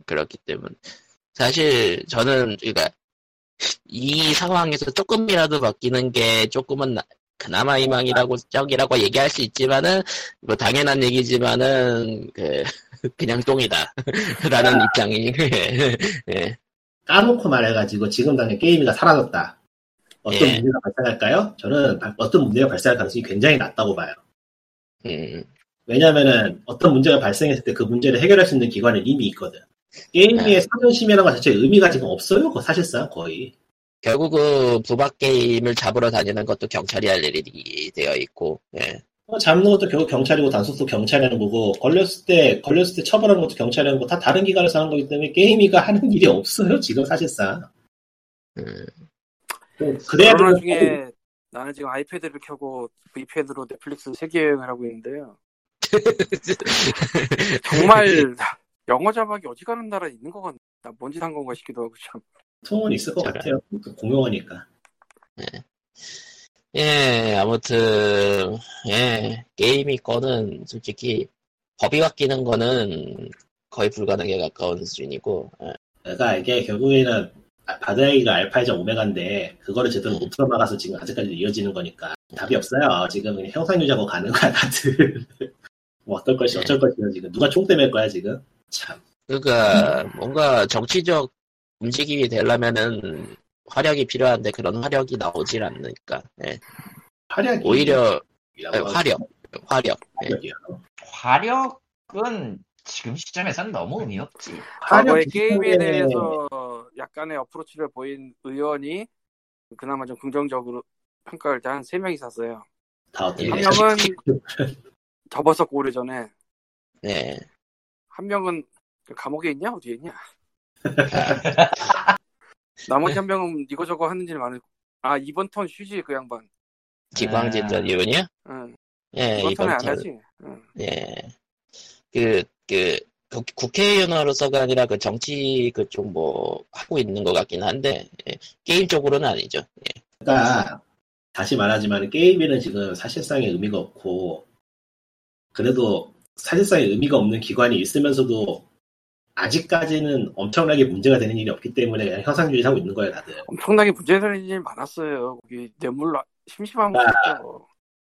Speaker 1: 그렇기 때문에 사실 저는 그러니까 이 상황에서 조금이라도 바뀌는 게 조금은 나- 그나마 희망이라고 적이라고 얘기할 수 있지만은 뭐 당연한 얘기지만은 그 그냥 똥이다 라는 입장이 예.
Speaker 3: 까놓고 말해가지고 지금 당장 게임이가 사라졌다. 어떤
Speaker 1: 예.
Speaker 3: 문제가 발생할까요? 저는 바- 어떤 문제가 발생할 가능성이 굉장히 낮다고 봐요.
Speaker 1: 음,
Speaker 3: 왜냐면은 어떤 문제가 발생했을 때 그 문제를 해결할 수 있는 기관은 이미 있거든. 게임의
Speaker 1: 네.
Speaker 3: 사전심의라는 것 자체에 의미가 지금 없어요. 그거 사실상 거의.
Speaker 1: 결국은 부박 게임을 잡으러 다니는 것도 경찰이 할 일이 되어 있고 예.
Speaker 3: 어, 잡는 것도 결국 경찰이고 단속도 경찰이 하는 거고 걸렸을 때 걸렸을 때 처벌하는 것도 경찰이 하는 거다 다른 기관에서 하는 거기 때문에 게임이가 하는 일이 없어요. 지금 사실상.
Speaker 1: 음,
Speaker 3: 좀 그래야
Speaker 4: 코로나
Speaker 3: 되는
Speaker 4: 중에 나는 지금 아이패드를 켜고 VPN으로 넷플릭스 세계 여행을 하고 있는데요. 정말 영어 자막이 어디 가는 나라에 있는 것 같나? 나 뭔짓 한 건가 싶기도 하고 참.
Speaker 3: 통은 있을 것
Speaker 1: 저런.
Speaker 3: 같아요. 공용어니까.
Speaker 1: 예, 아무튼, 예, 게임이 거는 솔직히 법이 바뀌는 거는 거의 불가능에 가까운 수준이고, 예.
Speaker 3: 그러니까 이게 결국에는 바다야기가 알파이자 오메가인데 그거를 제대로 못 풀어막아서 지금 아직까지 이어지는 거니까 답이 없어요. 지금 형상 유지하고 가는 거야 다들. 뭐 어떨 것이 어쩔 것이야 지금 누가 총 때릴 거야 지금. 참.
Speaker 1: 그러니까 뭔가 정치적 움직임이 되려면은 화력이 필요한데 그런 화력이 나오질 않으니까, 예.
Speaker 3: 활약이
Speaker 1: 오히려 예, 화력, 화력. 예.
Speaker 3: 활약이야.
Speaker 2: 화력은 지금 시점에서는 너무 의미 없지.
Speaker 4: 과거의
Speaker 3: 화력
Speaker 4: 게임에
Speaker 3: 기준에
Speaker 4: 대해서 약간의 어프로치를 보인 의원이 그나마 좀 긍정적으로 평가를 한 세 명이 샀어요.
Speaker 1: 예.
Speaker 4: 한
Speaker 3: 돼?
Speaker 4: 명은 접었었고 오래전에
Speaker 1: 네.
Speaker 4: 한 명은 그 감옥에 있냐 어디에 있냐
Speaker 1: 아,
Speaker 4: 나머지 한 명은 이거저거 하는 일 많을 아 이번 턴 쉬지 그 양반
Speaker 1: 기광진
Speaker 2: 아.
Speaker 1: 전 의원이요?
Speaker 4: 응.
Speaker 1: 예,
Speaker 4: 이번 턴에 안
Speaker 1: 턴.
Speaker 4: 하지 응.
Speaker 1: 예. 그, 그, 국- 국회의원으로서가 아니라 그 정치 그쪽 뭐 하고 있는 것 같긴 한데 예, 게임 쪽으로는 아니죠. 예.
Speaker 3: 그러니까 다시 말하지만 게임에는 지금 사실상의 의미가 없고 그래도 사실상의 의미가 없는 기관이 있으면서도 아직까지는 엄청나게 문제가 되는 일이 없기 때문에 그냥 형상주의 하고 있는 거예요 다들.
Speaker 4: 엄청나게 문제되는 일 많았어요. 거기 뇌물 나- 심심한 거
Speaker 3: 아.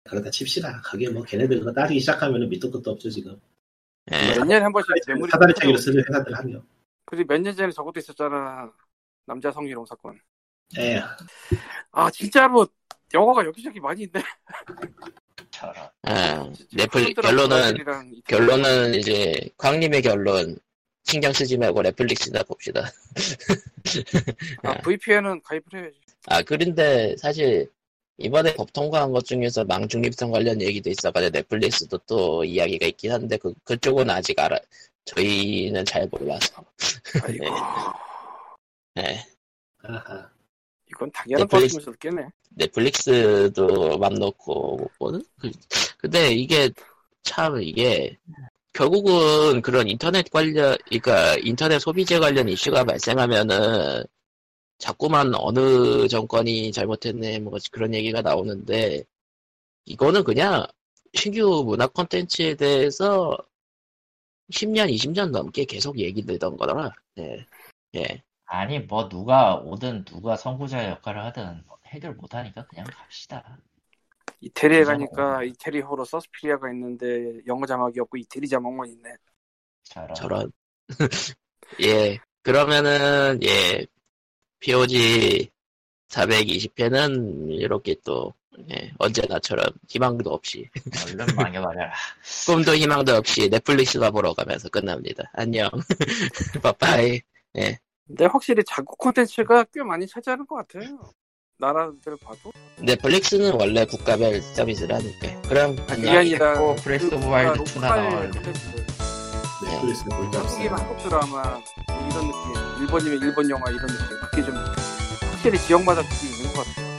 Speaker 3: 그러다 칩시다. 그게 뭐 걔네들 그거 따지기 시작하면 밑도 끝도 없죠 지금.
Speaker 1: 예.
Speaker 4: 몇 년에 한 번씩 뇌물이
Speaker 3: 사다리 차기로. 쓰는 회사들 하면.
Speaker 4: 그리고 몇 년 전에 저것도 있었잖아. 남자 성희롱 사건.
Speaker 3: 예.
Speaker 4: 아 진짜로 영화가 여기저기 많이 있네.
Speaker 1: 아, 넷플
Speaker 4: 콘트라
Speaker 1: 결론은. 결론은 이제 광님의 결론 신경 쓰지 말고 넷플릭스나 봅시다.
Speaker 4: 아, VPN은 가입을 해야지
Speaker 1: 아 그런데 사실 이번에 법 통과한 것 중에서 망중립성 관련 얘기도 있어가지고 넷플릭스도 또 이야기가 있긴 한데 그 그쪽은 아직 알아 저희는 잘 몰라서.
Speaker 4: 아이고
Speaker 1: 네.
Speaker 3: 아하.
Speaker 4: 이건 당연한
Speaker 1: 넷플릭스-
Speaker 4: 깨네
Speaker 1: 넷플릭스도 맘 놓고 못 보는? 그- 근데 이게 참 이게 결국은 그런 인터넷 관련, 그러니까 인터넷 소비재 관련 이슈가 발생하면은 자꾸만 어느 정권이 잘못했네 뭐 그런 얘기가 나오는데 이거는 그냥 신규 문화 콘텐츠에 대해서 10년, 20년 넘게 계속 얘기되던 거더라. 네. 예.
Speaker 2: 아니 뭐 누가 오든 누가 선구자 역할을 하든 해결 못하니까 그냥 갑시다.
Speaker 4: 이태리에
Speaker 2: 그죠?
Speaker 4: 가니까 이태리 호로 서스피리아가 있는데 영어 자막이 없고 이태리 자막만 있네
Speaker 2: 저런.
Speaker 1: 저런. 예. 그러면은, 예. POG 420회는 이렇게 또, 예. 언제나처럼 희망도 없이,
Speaker 2: 얼른 망해버려라.
Speaker 1: 꿈도 희망도 없이 넷플릭스나 보러 가면서 끝납니다. 안녕. 빠빠이.
Speaker 4: 근데 확실히 자국 콘텐츠가 꽤 많이 차지하는 것 같아요. 나라들 봐도.
Speaker 1: 넷플릭스는 원래 국가별 서비스를 하니까. 그럼,
Speaker 4: 그게
Speaker 1: 안녕.
Speaker 4: 아니라
Speaker 2: 어, 브레스 오브 와일드
Speaker 4: 그
Speaker 2: 2나
Speaker 4: 로컬
Speaker 2: 나와야 돼.
Speaker 4: 콘텐츠.
Speaker 3: 넷플릭스 볼게 없어요.
Speaker 4: 한국 드라마 뭐 이런 느낌. 일본이면 일본 영화 이런 느낌. 그게 좀 확실히 지역마다 그게 있는 것 같아요